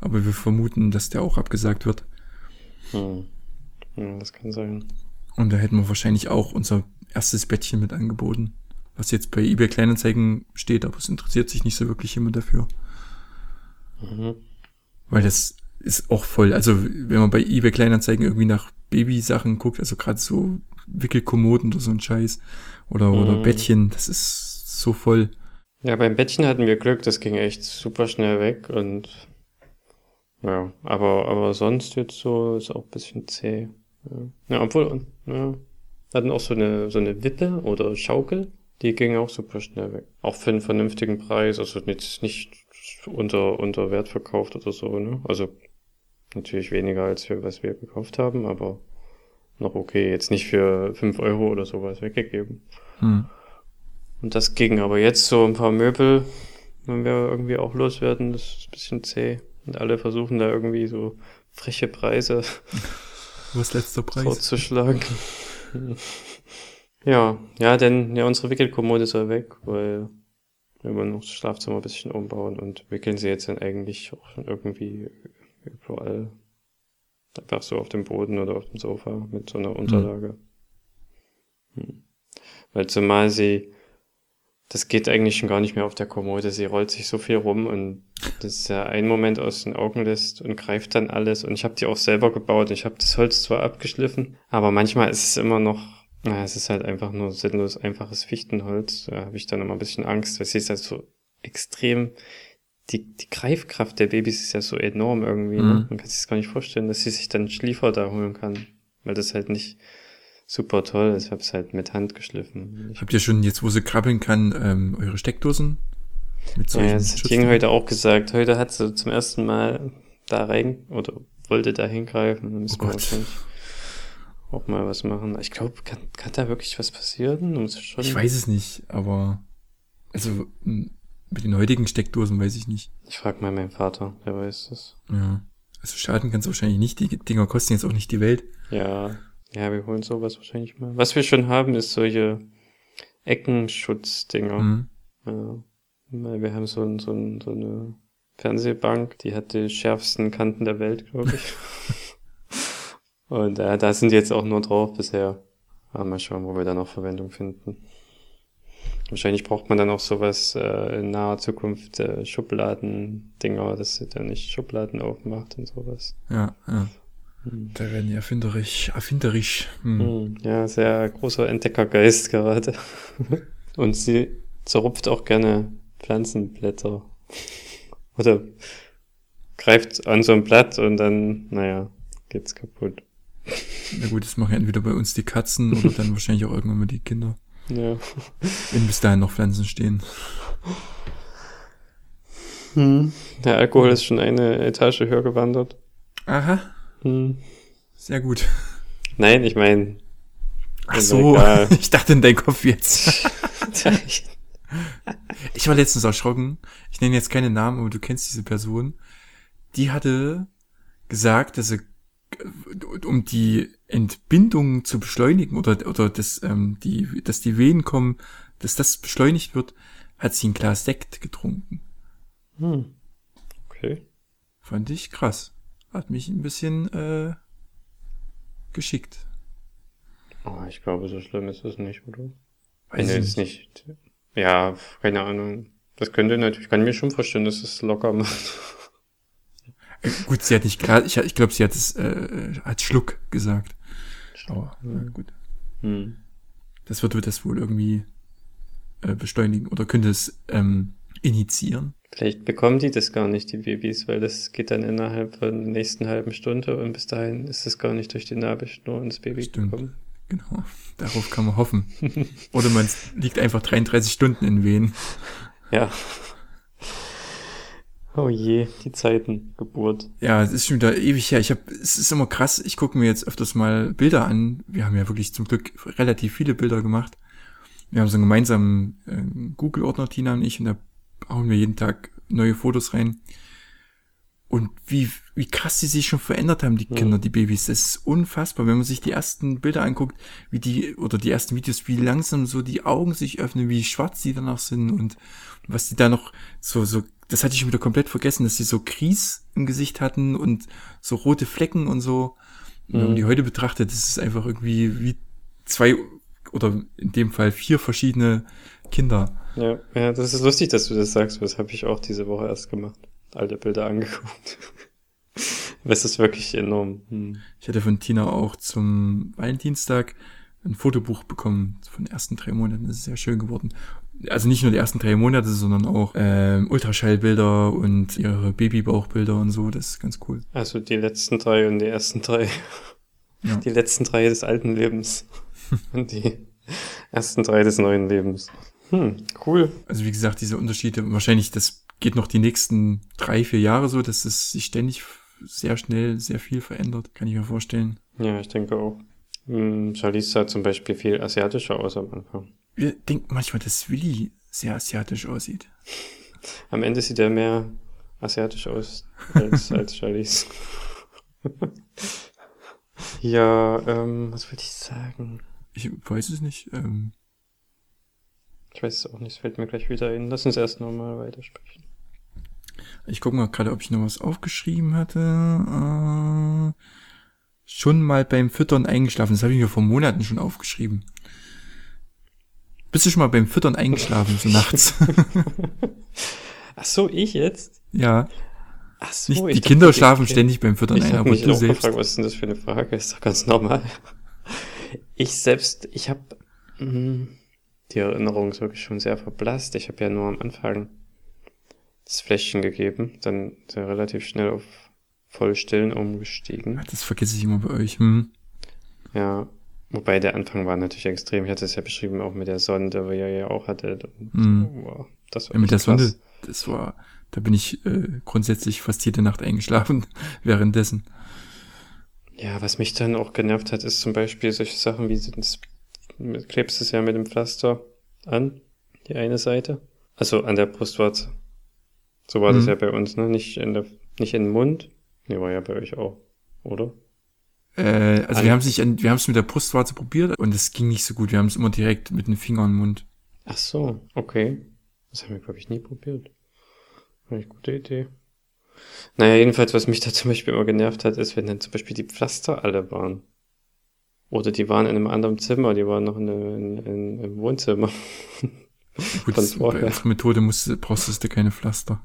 Aber wir vermuten, dass der auch abgesagt wird. Hm. Ja, das kann sein. Und da hätten wir wahrscheinlich auch unser erstes Bettchen mit angeboten. Was jetzt bei eBay Kleinanzeigen steht, aber es interessiert sich nicht so wirklich jemand dafür. Mhm. Weil das ist auch voll. Also, wenn man bei eBay Kleinanzeigen irgendwie nach Babysachen guckt, also gerade so Wickelkommoden oder so ein Scheiß oder, oder Mhm. Bettchen, das ist so voll. Ja, beim Bettchen hatten wir Glück, das ging echt super schnell weg und ja, aber, aber sonst jetzt so ist auch ein bisschen zäh. Ja, ja obwohl, ja, wir hatten auch so eine, so eine Wippe oder Schaukel, die ging auch super schnell weg. Auch für einen vernünftigen Preis, also jetzt nicht unter, unter Wert verkauft oder so, ne? Also natürlich weniger als wir, was wir gekauft haben, aber noch okay, jetzt nicht für fünf Euro oder sowas weggegeben. Hm. Und das ging aber jetzt so ein paar Möbel, wenn wir irgendwie auch loswerden, das ist ein bisschen zäh. Und alle versuchen da irgendwie so freche Preise Was letzter Preis? vorzuschlagen. ja, ja, denn ja, unsere Wickelkommode soll weg, weil wir wollen noch das Schlafzimmer ein bisschen umbauen und wickeln sie jetzt dann eigentlich auch schon irgendwie überall. Einfach so auf dem Boden oder auf dem Sofa mit so einer Unterlage. Hm. Weil zumal sie, das geht eigentlich schon gar nicht mehr auf der Kommode. Sie rollt sich so viel rum und das ist ja ein Moment aus den Augen lässt und greift dann alles. Und ich habe die auch selber gebaut. Ich habe das Holz zwar abgeschliffen, aber manchmal ist es immer noch Ja, es ist halt einfach nur sinnlos einfaches Fichtenholz. Da habe ich dann immer ein bisschen Angst, weil es ist halt so extrem, die, die Greifkraft der Babys ist ja so enorm irgendwie. Ne? Mhm. Man kann sich das gar nicht vorstellen, dass sie sich dann Schliefer da holen kann. Weil das halt nicht super toll ist. Ich habe es halt mit Hand geschliffen. Ich, Habt ihr schon, jetzt wo sie krabbeln kann, ähm, eure Steckdosen? Mit ja, das hat? Jing heute auch gesagt. Heute hat sie zum ersten Mal da rein oder wollte da hingreifen. Da müssen Oh wir wahrscheinlich auch mal was machen. Ich glaube, kann, kann da wirklich was passieren? Ich weiß es nicht, aber also mit den heutigen Steckdosen weiß ich nicht. Ich frage mal meinen Vater, der weiß das. Ja. Also schaden kann es wahrscheinlich nicht. Die Dinger kosten jetzt auch nicht die Welt. Ja, ja, wir holen sowas wahrscheinlich mal. Was wir schon haben, ist solche Eckenschutzdinger. Mhm. Ja. Weil wir haben so, ein, so, ein, so eine Fernsehbank, die hat die schärfsten Kanten der Welt, glaube ich. Und äh, da sind jetzt auch nur drauf bisher. Aber mal schauen, wo wir da noch Verwendung finden. Wahrscheinlich braucht man dann auch sowas äh, in naher Zukunft, äh, Schubladen-Dinger, dass sie dann nicht Schubladen aufmacht und sowas. Ja, ja. Hm. Da werden die erfinderisch, erfinderisch. Hm. Hm, Ja, sehr großer Entdeckergeist gerade. Und sie zerrupft auch gerne Pflanzenblätter. Oder greift an so ein Blatt und dann, naja, geht's kaputt. Na gut, das machen entweder bei uns die Katzen oder dann wahrscheinlich auch irgendwann mal die Kinder. Ja. Wenn bis dahin noch Pflanzen stehen. Hm. Der Alkohol ist schon eine Etage höher gewandert. Aha, Hm. sehr gut. Nein, ich meine, Ach Ist so, ich dachte in dein Kopf jetzt. Ich war letztens erschrocken. Ich nenne jetzt keine Namen, aber du kennst diese Person. Die hatte gesagt, dass sie, äh, um die Entbindung zu beschleunigen oder, oder das, ähm, die, dass die Wehen kommen, dass das beschleunigt wird, hat sie ein Glas Sekt getrunken. hm. Okay. Fand ich krass. Hat mich ein bisschen äh, geschickt. Oh, ich glaube, so schlimm ist es nicht, oder? Weiß Nee, ich ist nicht. Ja, keine Ahnung. Das könnte natürlich, kann ich mir schon vorstellen, dass es locker macht. Gut, sie hat nicht gerade, ich, ich glaube, sie hat es äh, als Schluck gesagt. Aber na gut. Hm. Das wird, wird das wohl irgendwie äh, beschleunigen oder könnte es ähm, initiieren. Vielleicht bekommen die das gar nicht, die Babys, weil das geht dann innerhalb von der nächsten halben Stunde und bis dahin ist es gar nicht durch die Nabelschnur ins Baby Stimmt. gekommen. Genau. Darauf kann man hoffen. Oder man liegt einfach 33 Stunden in Wehen. Ja. Oh je, die Zeiten, Geburt. Ja, es ist schon wieder ewig her. Ich habe, es ist immer krass. Ich gucke mir jetzt öfters mal Bilder an. Wir haben ja wirklich zum Glück relativ viele Bilder gemacht. Wir haben so einen gemeinsamen äh, Google-Ordner, Tina und ich, und da hauen wir jeden Tag neue Fotos rein. Und wie, wie krass die sich schon verändert haben, die Mhm. Kinder, die Babys. Das ist unfassbar. Wenn man sich die ersten Bilder anguckt, wie die, oder die ersten Videos, wie langsam so die Augen sich öffnen, wie schwarz die danach sind und was die da noch so, so, das hatte ich schon wieder komplett vergessen, dass die so Kries im Gesicht hatten und so rote Flecken und so. Und wenn man Mhm. die heute betrachtet, das ist einfach irgendwie wie zwei oder in dem Fall vier verschiedene Kinder. Ja, ja, das ist lustig, dass du das sagst, das habe ich auch diese Woche erst gemacht. Alte Bilder angeguckt. Das ist wirklich enorm. Hm. Ich hatte von Tina auch zum Valentinstag ein Fotobuch bekommen von den ersten drei Monaten. Das ist sehr schön geworden. Also nicht nur die ersten drei Monate, sondern auch ähm, Ultraschallbilder und ihre Babybauchbilder und so. Das ist ganz cool. Also die letzten drei und die ersten drei. Ja. Die letzten drei des alten Lebens. und die ersten drei des neuen Lebens. Hm, cool. Also wie gesagt, diese Unterschiede, wahrscheinlich, das geht noch die nächsten drei, vier Jahre so, dass es sich ständig sehr schnell sehr viel verändert. Kann ich mir vorstellen. Ja, ich denke auch. Hm, Charlize sah zum Beispiel viel asiatischer aus am Anfang. Wir denken manchmal, dass Willi sehr asiatisch aussieht. Am Ende sieht er mehr asiatisch aus als, als Charlize. ja, ähm, was wollte ich sagen? Ich weiß es nicht. Ähm, Ich weiß es auch nicht, es fällt mir gleich wieder ein. Lass uns erst nochmal weitersprechen. Ich gucke mal gerade, ob ich noch was aufgeschrieben hatte. Äh, schon mal beim Füttern eingeschlafen. Das habe ich mir vor Monaten schon aufgeschrieben. Bist du schon mal beim Füttern eingeschlafen, so nachts? Ach so, ich jetzt? ja. Ach so, Nicht, ich die dachte, Kinder ich- schlafen ich- ständig beim Füttern Ich ein, habe aber mich du auch selbst. gefragt, was ist denn das für eine Frage? Ist doch ganz normal. Ich selbst, ich habe die Erinnerung ist wirklich schon sehr verblasst. Ich habe ja nur am Anfang das Fläschchen gegeben, dann relativ schnell auf Vollstillen umgestiegen. Das vergesse ich immer bei euch. Hm. Ja, wobei der Anfang war natürlich extrem. Ich hatte es ja beschrieben, auch mit der Sonde, weil ihr ja auch hattet. Und, Mhm. wow, das war Ja, mit der krass. Sonde, das war, da bin ich äh, grundsätzlich fast jede Nacht eingeschlafen währenddessen. Ja, was mich dann auch genervt hat, ist zum Beispiel solche Sachen wie, das, klebst es ja mit dem Pflaster an, die eine Seite. Also an der Brustwarze. So war das Mhm. ja bei uns, ne? Nicht in der, nicht in den Mund. Nee, war ja bei euch auch, oder? Äh, also An- wir haben es nicht, wir haben es mit der Brustwarze probiert und es ging nicht so gut. Wir haben es immer direkt mit dem Finger im Mund. Ach so, okay. Das haben wir, glaube ich, nie probiert. War eine gute Idee. Naja, jedenfalls, was mich da zum Beispiel immer genervt hat, ist, wenn dann zum Beispiel die Pflaster alle waren. Oder die waren in einem anderen Zimmer, die waren noch in, in, in, im Wohnzimmer. Gut, bei unserer Methode musst, brauchst du keine Pflaster.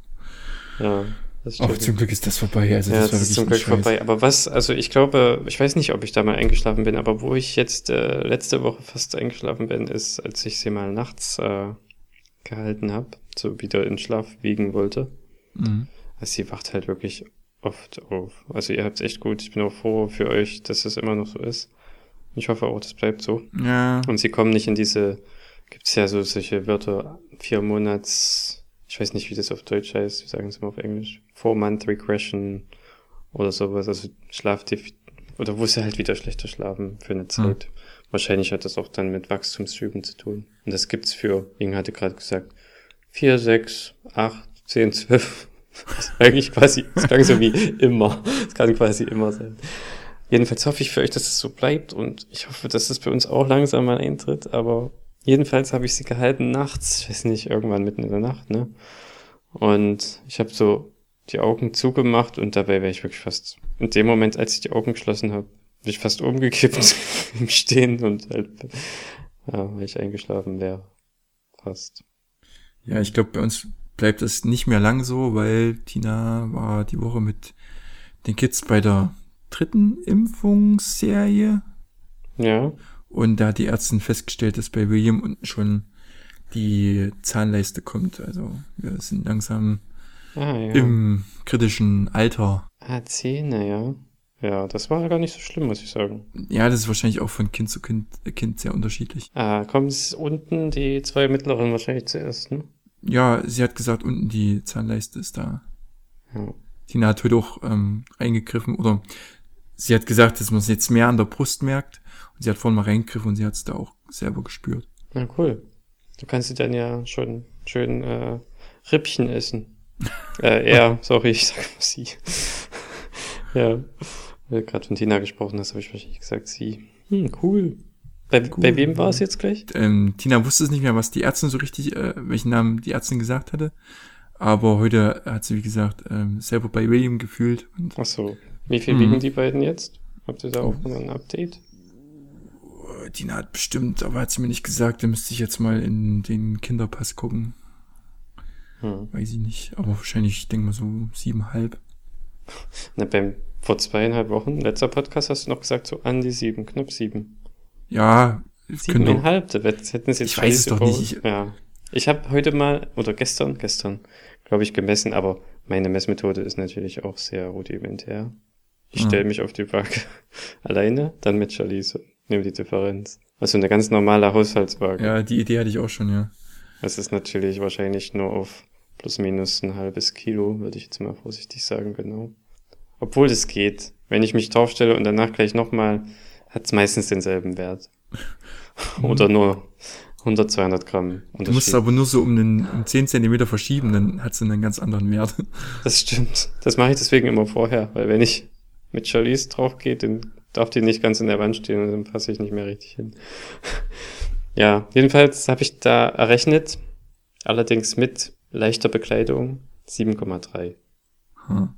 Ja, stimmt. zum Glück ist das vorbei. Also ja, das das, war ist zum Glück Scheiß. vorbei. Aber was, also ich glaube, ich weiß nicht, ob ich da mal eingeschlafen bin, aber wo ich jetzt äh, letzte Woche fast eingeschlafen bin, ist, als ich sie mal nachts äh, gehalten habe, so wieder in Schlaf wiegen wollte. Mhm. Also sie wacht halt wirklich oft auf. Also ihr habt's echt gut. Ich bin auch froh für euch, dass es immer noch so ist. Ich hoffe auch, das bleibt so. Ja, Und sie kommen nicht in diese, gibt's ja so solche Wörter, vier Monats, ich weiß nicht, wie das auf Deutsch heißt, wir sagen es immer auf Englisch, four month regression oder sowas, also Schlafdef oder wo sie halt wieder schlechter schlafen für eine Zeit. Wahrscheinlich hat das auch dann mit Wachstumsschüben zu tun. Und das gibt's für, Inge hatte gerade gesagt, vier, sechs, acht, zehn, zwölf. Das ist eigentlich quasi, das klang so wie immer. Das kann quasi immer sein. Jedenfalls hoffe ich für euch, dass es so bleibt und ich hoffe, dass es bei uns auch langsam mal eintritt, aber jedenfalls habe ich sie gehalten nachts, ich weiß nicht, irgendwann mitten in der Nacht, ne? Und ich habe so die Augen zugemacht und dabei wäre ich wirklich fast, in dem Moment, als ich die Augen geschlossen habe, bin ich fast umgekippt im Stehen und halt, ja, weil ich eingeschlafen wäre. Fast. ja, ich glaube, bei uns bleibt es nicht mehr lang so, weil Tina war die Woche mit den Kids bei der dritten Impfungsserie Ja, und da hat die Ärztin festgestellt, dass bei William unten schon die Zahnleiste kommt. Also wir sind langsam ah, ja. im kritischen Alter. Ah, Zähne, ja. Ja, das war gar nicht so schlimm, muss ich sagen. Ja, das ist wahrscheinlich auch von Kind zu Kind, äh, Kind sehr unterschiedlich. Ah, kommen es unten die zwei mittleren wahrscheinlich zuerst, ne? Ja, sie hat gesagt, unten die Zahnleiste ist da. Ja. Tina hat heute auch ähm, eingegriffen oder sie hat gesagt, dass man es jetzt mehr an der Brust merkt. Und sie hat vorhin mal reingegriffen und sie hat es da auch selber gespürt. Na cool. Du kannst dir dann ja schon schön äh, Rippchen essen. äh, er, sorry, ich sag mal sie. ja. Gerade von Tina gesprochen hast, habe ich wahrscheinlich gesagt sie. Hm, cool. Bei, Cool. bei wem war es jetzt gleich? Ähm, Tina wusste es nicht mehr, was die Ärztin so richtig, äh, welchen Namen die Ärztin gesagt hatte. Aber heute hat sie, wie gesagt, ähm, selber bei William gefühlt. Und Ach so. Wie viel Mhm. wiegen die beiden jetzt? Habt ihr da auch noch ein Update? Tina hat bestimmt, aber hat sie mir nicht gesagt, da müsste ich jetzt mal in den Kinderpass gucken. Hm. Weiß ich nicht. Aber wahrscheinlich, ich denke mal so siebenhalb. Na, beim, vor zweieinhalb Wochen, letzter Podcast, hast du noch gesagt, so an die sieben, knapp sieben. Ja, Siebeneinhalb, da wird- hätten sie jetzt Ich weiß es doch nicht, ich- ja. Ich habe heute mal, oder gestern, gestern, glaube ich, gemessen, aber meine Messmethode ist natürlich auch sehr rudimentär. Ich Mhm. stelle mich auf die Waage alleine, dann mit Charlize, nehme die Differenz. Also eine ganz normale Haushaltswaage. ja, die Idee hatte ich auch schon, ja. Das ist natürlich wahrscheinlich nur auf plus minus ein halbes Kilo, würde ich jetzt mal vorsichtig sagen, genau. Obwohl das geht. Wenn ich mich draufstelle und danach gleich nochmal, hat es meistens denselben Wert. Oder nur 100, 200 Gramm Du musst Unterschied. aber nur so um, den, um 10 Zentimeter verschieben, dann hat es einen ganz anderen Wert. Das stimmt. Das mache ich deswegen immer vorher, weil wenn ich mit Charlize drauf gehe, dann darf die nicht ganz in der Wand stehen und dann passe ich nicht mehr richtig hin. ja, jedenfalls habe ich da errechnet, allerdings mit leichter Bekleidung 7,3. Hm.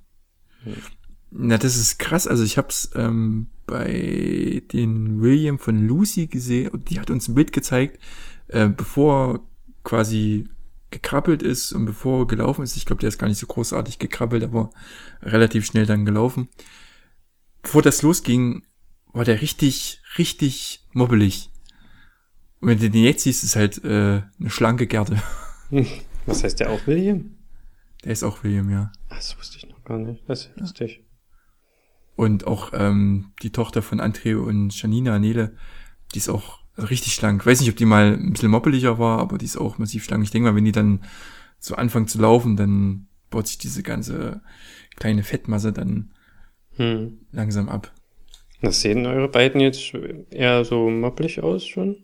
Na, das ist krass. Also ich hab's ähm, bei den William von Lucy gesehen und die hat uns ein Bild gezeigt, äh, bevor quasi gekrabbelt ist und bevor gelaufen ist. Ich glaube, der ist gar nicht so großartig gekrabbelt, aber relativ schnell dann gelaufen. Bevor das losging, war der richtig, richtig mobbelig. Und wenn du den jetzt siehst, ist halt äh, eine schlanke Gerte. Was heißt der auch William? Der ist auch William, ja. Ach, das wusste ich noch gar nicht. Das ist lustig. Und auch ähm, die Tochter von André und Janina Nele, die ist auch richtig schlank. Weiß nicht, ob die mal ein bisschen moppeliger war, aber die ist auch massiv schlank. Ich denke mal, wenn die dann so anfangen zu laufen, dann baut sich diese ganze kleine Fettmasse dann Hm. langsam ab. Das sehen eure beiden jetzt eher so moppelig aus schon?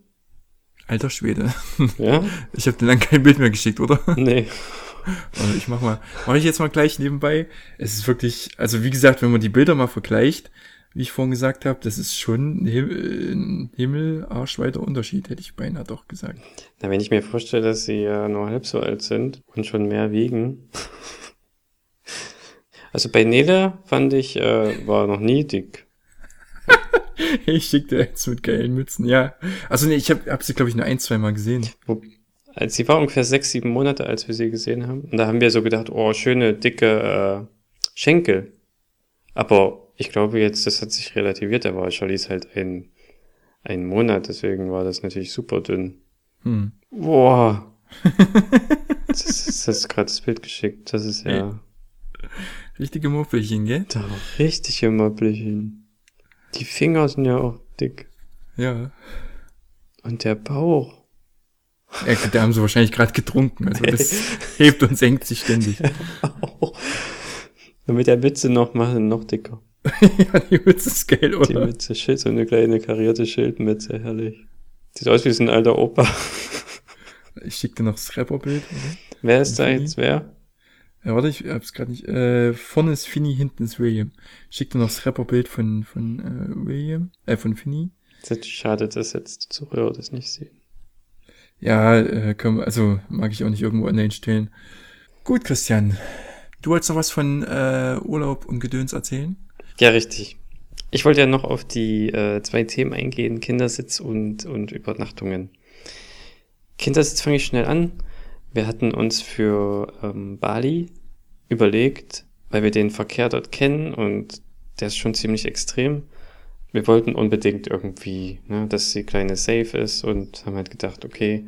Alter Schwede. Ja? Ich habe dir lang kein Bild mehr geschickt, oder? nee. Also ich mach mal, mache ich jetzt mal gleich nebenbei. Es ist wirklich, also wie gesagt, wenn man die Bilder mal vergleicht, wie ich vorhin gesagt habe, das ist schon ein Him- ein Himmel, arschweiter Unterschied, hätte ich beinahe doch gesagt. Na, wenn ich mir vorstelle, dass sie ja nur halb so alt sind und schon mehr wiegen. Also bei Nele fand ich, äh, war noch nie dick. Ich schick dir jetzt mit geilen Mützen, ja. Also nee, ich habe hab sie, glaube ich, nur ein, zwei Mal gesehen. Als sie war ungefähr sechs, sieben Monate, als wir sie gesehen haben. Und da haben wir so gedacht, oh, schöne, dicke äh, Schenkel. Aber ich glaube jetzt, das hat sich relativiert. Da war Charlize halt ein, ein Monat, deswegen war das natürlich super dünn. Hm. Boah. das ist, das ist gerade das Bild geschickt. Das ist ja Richtige Muffelchen, gell? da richtig Möbelchen. Die Finger sind ja auch dick. Ja. Und der Bauch. ja da haben sie wahrscheinlich gerade getrunken. Also das hebt und senkt sich ständig. Auch. Und mit der Mütze noch machen, noch dicker. ja, die Mütze ist geil, Die oder? Mütze, Schild, so eine kleine karierte Schildmütze, herrlich. Sieht aus wie so ein alter Opa. Ich schick dir noch das Rapperbild. Wer ist da jetzt wer? Ja, warte, ich hab's gerade nicht. Äh, vorne ist Finny, hinten ist William. Schick dir noch das Rapperbild von, von äh, William, äh, von Finny. Das schade, dass jetzt die Zuhörer das nicht sehen. Ja, äh, komm, also mag ich auch nicht irgendwo online stellen. Gut, Christian. Du wolltest noch was von äh, Urlaub und Gedöns erzählen? Ja, richtig. Ich wollte ja noch auf die äh, zwei Themen eingehen, Kindersitz und, und Übernachtungen. Kindersitz fange ich schnell an. Wir hatten uns für ähm, Bali überlegt, weil wir den Verkehr dort kennen und der ist schon ziemlich extrem. Wir wollten unbedingt irgendwie, ne, dass die Kleine safe ist und haben halt gedacht, okay,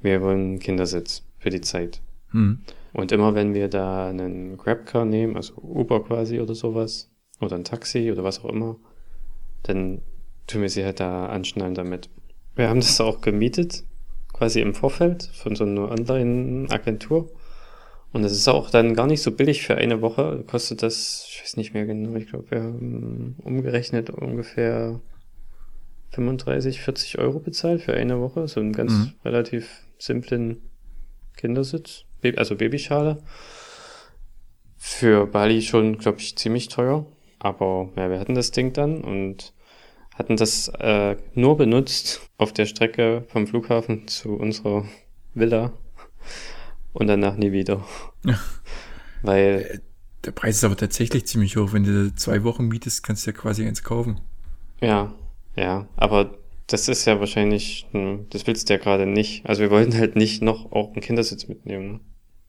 wir wollen einen Kindersitz für die Zeit. Hm. Und immer wenn wir da einen Grabcar nehmen, also Uber quasi oder sowas, oder ein Taxi oder was auch immer, dann tun wir sie halt da anschnallen damit. Wir haben das auch gemietet, quasi im Vorfeld von so einer Online-Agentur. Und das ist auch dann gar nicht so billig für eine Woche. Kostet das, ich weiß nicht mehr genau, ich glaube, wir haben umgerechnet ungefähr 35, 40 Euro bezahlt für eine Woche. So einen ganz Mhm. relativ simplen Kindersitz, also Babyschale. Für Bali schon, glaube ich, ziemlich teuer. Aber ja, wir hatten das Ding dann und hatten das äh, nur benutzt auf der Strecke vom Flughafen zu unserer Villa und danach nie wieder. Ja. Weil, Der Preis ist aber tatsächlich ziemlich hoch. Wenn du zwei Wochen mietest, kannst du ja quasi eins kaufen. ja, ja, aber das ist ja wahrscheinlich, das willst du ja gerade nicht. Also wir wollten halt nicht noch auch einen Kindersitz mitnehmen. Ne?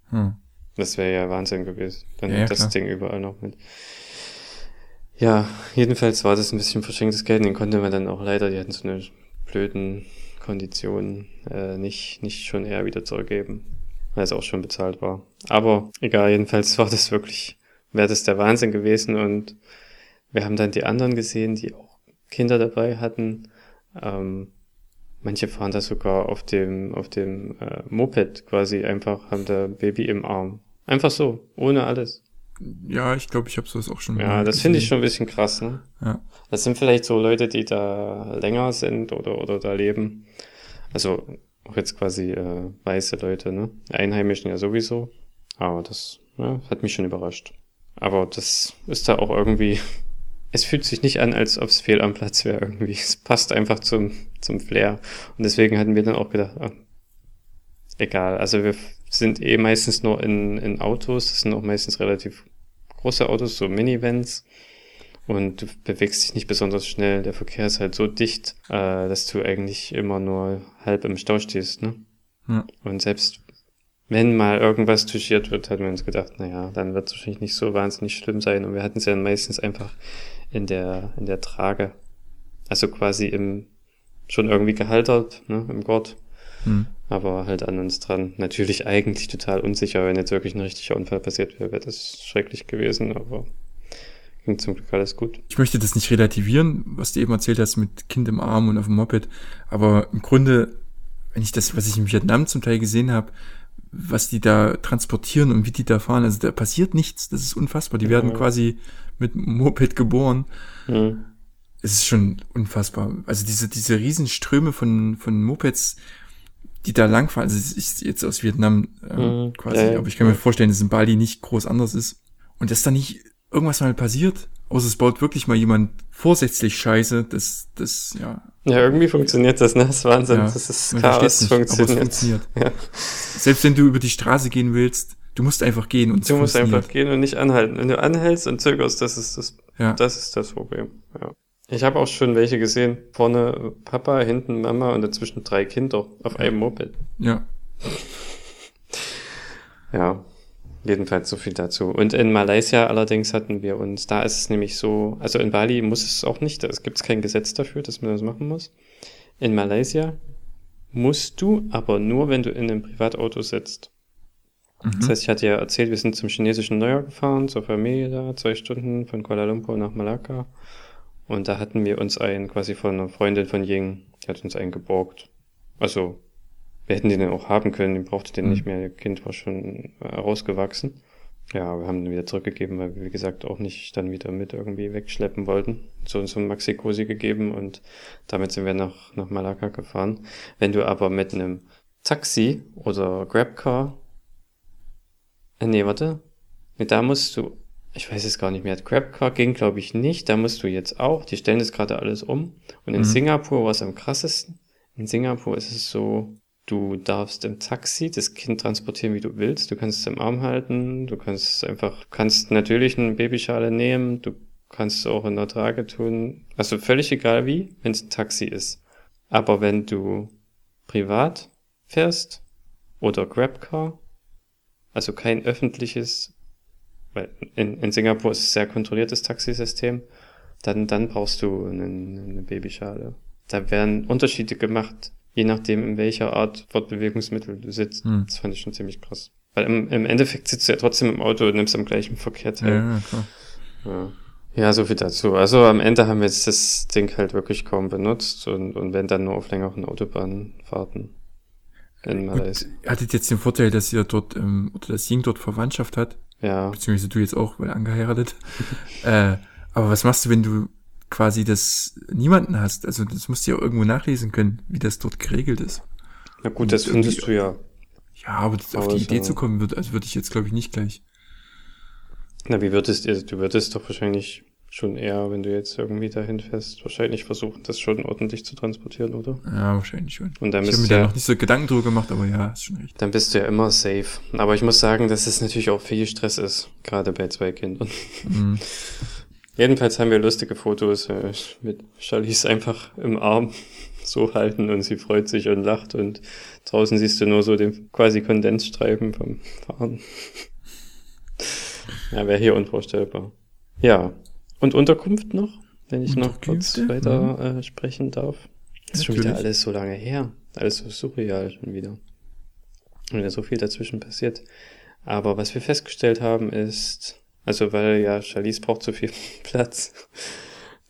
Hm. Das wäre ja Wahnsinn gewesen. Dann Ja, ja, das klar. Ding überall noch mit. Ja, jedenfalls war das ein bisschen verschenktes Geld. Den konnte man dann auch leider, die hatten so eine blöden Konditionen, äh, nicht, nicht schon eher wieder zurückgeben, weil es auch schon bezahlt war. Aber egal, jedenfalls war das wirklich, wäre das der Wahnsinn gewesen und wir haben dann die anderen gesehen, die auch Kinder dabei hatten. Ähm, manche fahren da sogar auf dem, auf dem äh, Moped quasi einfach, haben da Baby im Arm. Einfach so, ohne alles. Ja, ich glaube, ich habe sowas auch schon Ja, das finde ich schon ein bisschen krass, ne? Ja. Das sind vielleicht so Leute, die da länger sind oder, oder da leben. Also auch jetzt quasi äh, weiße Leute, ne? Einheimischen ja sowieso. Aber das ja, hat mich schon überrascht. Aber das ist da auch irgendwie. Es fühlt sich nicht an, als ob es fehl am Platz wäre irgendwie. Es passt einfach zum, zum Flair. Und deswegen hatten wir dann auch gedacht, ah, egal. Also wir sind eh meistens nur in, in Autos. Das sind auch meistens relativ große Autos, so Minivans. Und du bewegst dich nicht besonders schnell. Der Verkehr ist halt so dicht, äh, dass du eigentlich immer nur halb im Stau stehst, ne? Ja. Und selbst wenn mal irgendwas touchiert wird, hatten wir uns gedacht, naja, dann wird es wahrscheinlich nicht so wahnsinnig schlimm sein. Und wir hatten es ja meistens einfach in der, in der Trage Also quasi im, schon irgendwie gehaltert, ne, im Gurt. Hm. Aber halt an uns dran. Natürlich eigentlich total unsicher, wenn jetzt wirklich ein richtiger Unfall passiert wäre, wäre das schrecklich gewesen, aber ging zum Glück alles gut. Ich möchte das nicht relativieren, was du eben erzählt hast mit Kind im Arm und auf dem Moped, aber im Grunde, wenn ich das, was ich in Vietnam zum Teil gesehen habe, was die da transportieren und wie die da fahren, also da passiert nichts, das ist unfassbar. Die werden quasi mit Moped geboren. Hm. Es ist schon unfassbar. Also diese, diese Riesenströme von, von Mopeds, die da langfahren, also ich jetzt aus Vietnam äh, Mhm. quasi, Ja, aber ich kann mir vorstellen, dass in Bali nicht groß anders ist. Und dass da nicht irgendwas mal passiert, außer es baut wirklich mal jemand vorsätzlich Scheiße, das, das, ja. Ja, irgendwie funktioniert das, ne? Das ist Wahnsinn, ja das man Chaos nicht, aber es funktioniert. funktioniert. Ja. Selbst wenn du über die Straße gehen willst, du musst einfach gehen und Du musst einfach gehen und nicht anhalten. Wenn du anhältst und zögerst, das ist das, Ja. das ist das Problem. Ja. Ich habe auch schon welche gesehen. Vorne Papa, hinten Mama und dazwischen drei Kinder auf einem Moped. Ja. Ja, jedenfalls so viel dazu. Und in Malaysia allerdings hatten wir uns, da ist es nämlich so, also in Bali muss es auch nicht, es gibt kein Gesetz dafür, dass man das machen muss. In Malaysia musst du, aber nur, wenn du in einem Privatauto sitzt. Das Mhm. heißt, ich hatte ja erzählt, wir sind zum chinesischen Neujahr gefahren, zur Familie da, zwei Stunden von Kuala Lumpur nach Malakka. Und da hatten wir uns einen quasi von einer Freundin von Ying, die hat uns einen geborgt. Also, wir hätten den auch haben können, den brauchte den Mhm. nicht mehr, das Kind war schon äh, rausgewachsen. Ja, wir haben den wieder zurückgegeben, weil wir, wie gesagt, auch nicht dann wieder mit irgendwie wegschleppen wollten. So uns so ein Maxi-Cosi gegeben und damit sind wir nach, nach Malakka gefahren. Wenn du aber mit einem Taxi oder Grabcar äh, nee, warte. Da musst du, ich weiß es gar nicht mehr. Grabcar ging, glaube ich, nicht. Da musst du jetzt auch. Die stellen das gerade alles um. Und in Mhm. Singapur war es am krassesten. In Singapur ist es so, du darfst im Taxi das Kind transportieren, wie du willst. Du kannst es im Arm halten. Du kannst es einfach, kannst natürlich eine Babyschale nehmen. Du kannst es auch in der Trage tun. Also völlig egal wie, wenn es ein Taxi ist. Aber wenn du privat fährst oder Grabcar, also kein öffentliches, weil in, in Singapur ist es sehr kontrolliertes Taxisystem, dann, dann brauchst du eine, eine Babyschale. Da werden Unterschiede gemacht, je nachdem, in welcher Art Fortbewegungsmittel du sitzt. Hm. Das fand ich schon ziemlich krass. Weil im, im Endeffekt sitzt du ja trotzdem im Auto und nimmst am gleichen Verkehr teil. ja, klar. Ja. ja, so viel dazu. Also am Ende haben wir jetzt das Ding halt wirklich kaum benutzt und, und wenn dann nur auf längeren Autobahnfahrten in Malaysia. Gut, hattet jetzt den Vorteil, dass ihr dort, ähm, oder dass Ying dort Verwandtschaft hat, Ja, beziehungsweise du jetzt auch, weil angeheiratet. äh, aber was machst du, wenn du quasi das niemanden hast? Also das musst du ja irgendwo nachlesen können, wie das dort geregelt ist. na gut, das Und findest irgendwie- du ja. Ja, aber das auf die Idee zu kommen, wird, also würde ich jetzt, glaube ich, nicht gleich. Na, wie würdest ihr, du würdest doch wahrscheinlich schon eher, wenn du jetzt irgendwie dahin fährst, wahrscheinlich versuchen, das schon ordentlich zu transportieren, oder? Ja, wahrscheinlich schon. Und dann ich habe mir du da ja, noch nicht so Gedanken drüber gemacht, aber ja, ist schon recht. dann bist du ja immer safe. Aber ich muss sagen, dass es natürlich auch viel Stress ist, gerade bei zwei Kindern. Mhm. Jedenfalls haben wir lustige Fotos äh, mit Charlize einfach im Arm so halten und sie freut sich und lacht und draußen siehst du nur so den quasi Kondensstreifen vom Fahren. ja, wäre hier unvorstellbar. Ja. Und Unterkunft noch, wenn ich noch kurz weiter äh, sprechen darf. Das ist schon wieder alles so lange her. Alles so surreal schon wieder. Und ja so viel dazwischen passiert. Aber was wir festgestellt haben ist, also weil ja Charlize braucht so viel Platz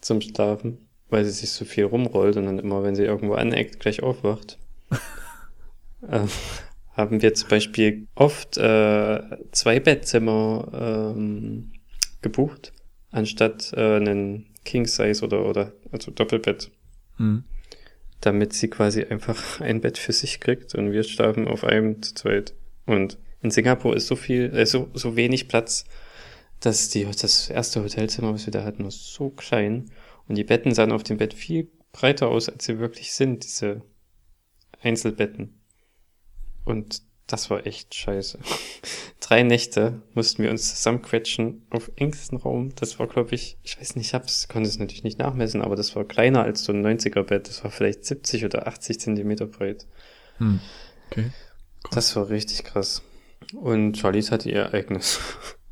zum Schlafen, weil sie sich so viel rumrollt und dann immer, wenn sie irgendwo aneckt, gleich aufwacht. ähm, haben wir zum Beispiel oft äh, zwei Bettzimmer ähm, gebucht, anstatt äh, einen King Size oder, oder also Doppelbett Mhm. damit sie quasi einfach ein Bett für sich kriegt und wir schlafen auf einem zu zweit. Und in Singapur ist so viel, äh, so, so wenig Platz, dass die, das erste Hotelzimmer, was wir da hatten, war so klein und die Betten sahen auf dem Bett viel breiter aus, als sie wirklich sind, diese Einzelbetten. Und das war echt scheiße. Drei Nächte mussten wir uns zusammenquetschen auf engstem Raum. Das war, glaube ich, ich weiß nicht, ich hab's, konnte es natürlich nicht nachmessen, aber das war kleiner als so ein 90er-Bett. Das war vielleicht 70 oder 80 Zentimeter breit. Hm. Okay. Das war richtig krass. Und Charlize hatte ihr eigenes.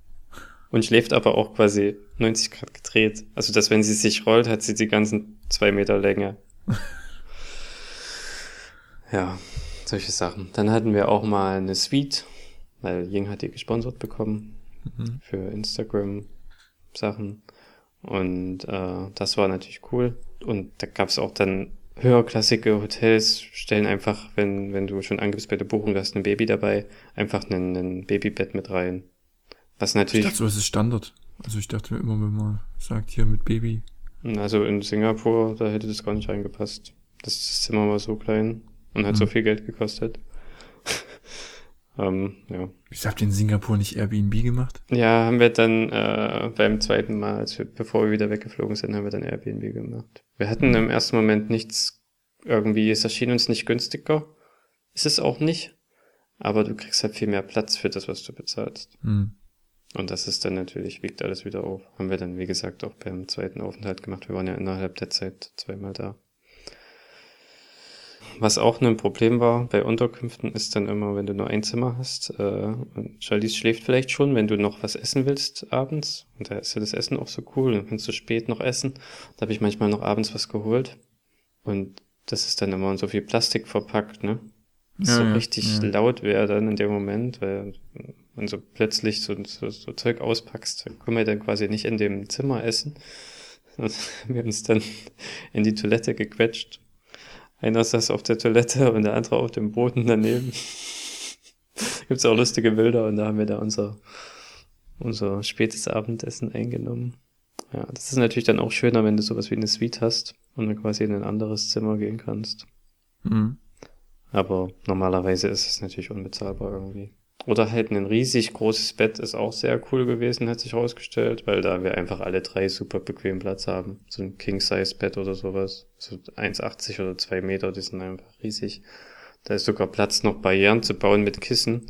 und schläft aber auch quasi 90 Grad gedreht. Also, dass wenn sie sich rollt, hat sie die ganzen zwei Meter Länge. ja, solche Sachen. Dann hatten wir auch mal eine Suite, weil Ying hat die gesponsert bekommen Mhm. für Instagram-Sachen. Und äh, das war natürlich cool. Und da gab es auch dann höherklassige Hotels, stellen einfach, wenn, wenn du schon angibst bei der Buchung, du hast ein Baby dabei, einfach ein, ein Babybett mit rein. Was Ich natürlich, dachte, das ist Standard. Also ich dachte immer, wenn man sagt, hier mit Baby. also in Singapur, da hätte das gar nicht reingepasst. Das Zimmer war so klein und hat Mhm. so viel Geld gekostet. ähm, ja. Habt ihr in Singapur nicht Airbnb gemacht? Ja, haben wir dann äh, beim zweiten Mal, als wir, bevor wir wieder weggeflogen sind, haben wir dann Airbnb gemacht. Wir hatten im ersten Moment nichts, irgendwie, es erschien uns nicht günstiger. Ist es auch nicht. Aber du kriegst halt viel mehr Platz für das, was du bezahlst. Hm. Und das ist dann natürlich, wiegt alles wieder auf. Haben wir dann, wie gesagt, auch beim zweiten Aufenthalt gemacht. Wir waren ja innerhalb der Zeit zweimal da. Was auch ein Problem war bei Unterkünften ist dann immer, wenn du nur ein Zimmer hast, äh, und Charlize schläft vielleicht schon, wenn du noch was essen willst abends. Und da ist ja das Essen auch so cool, dann kannst du spät noch essen. Da habe ich manchmal noch abends was geholt. Und das ist dann immer in so viel Plastik verpackt, ne? Ja, so ja, richtig ja. laut wäre dann in dem Moment, weil wenn so plötzlich so, so, so Zeug auspackst, dann können wir dann quasi nicht in dem Zimmer essen. Und wir haben uns dann in die Toilette gequetscht. Einer saß auf der Toilette und der andere auf dem Boden daneben. Gibt's auch lustige Bilder und da haben wir da unser, unser spätes Abendessen eingenommen. Ja, das ist natürlich dann auch schöner, wenn du sowas wie eine Suite hast und dann quasi in ein anderes Zimmer gehen kannst. Hm. Aber normalerweise ist es natürlich unbezahlbar irgendwie. Oder halt ein riesig großes Bett ist auch sehr cool gewesen, hat sich herausgestellt, weil da wir einfach alle drei super bequem Platz haben. So ein King-Size-Bett oder sowas. So 1,80 oder 2 Meter, die sind einfach riesig. Da ist sogar Platz, noch Barrieren zu bauen mit Kissen.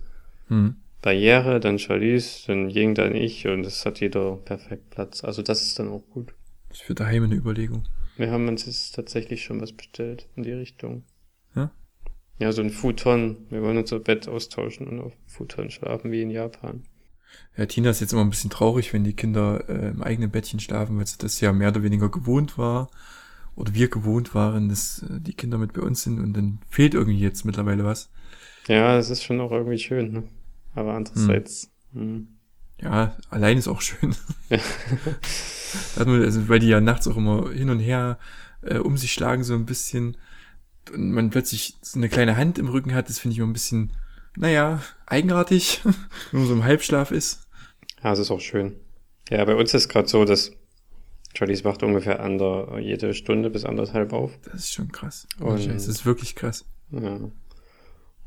Hm. Barriere, dann Charlize, dann Ying, dann ich und es hat jeder perfekt Platz. Also das ist dann auch gut. Das ist für daheim eine Überlegung. Wir haben uns jetzt tatsächlich schon was bestellt in die Richtung. Ja? Ja, so ein Futon. Wir wollen unser Bett austauschen und auf Futon schlafen wie in Japan. Ja, Tina ist jetzt immer ein bisschen traurig, wenn die Kinder äh, im eigenen Bettchen schlafen, weil sie das ja mehr oder weniger gewohnt war. Oder wir gewohnt waren, dass äh, die Kinder mit bei uns sind und dann fehlt irgendwie jetzt mittlerweile was. Ja, es ist schon auch irgendwie schön, ne? Aber andererseits, hm. Ja, allein ist auch schön. Also, weil die ja nachts auch immer hin und her äh, um sich schlagen, so ein bisschen. Und man plötzlich so eine kleine Hand im Rücken hat, das finde ich immer ein bisschen, naja, eigenartig, wenn man so im Halbschlaf ist. Ja, es ist auch schön. Ja, bei uns ist gerade so, dass Charlies wacht ungefähr ander, jede Stunde bis anderthalb auf. Das ist schon krass. Und- Oh, Scheiße, das ist wirklich krass. Ja.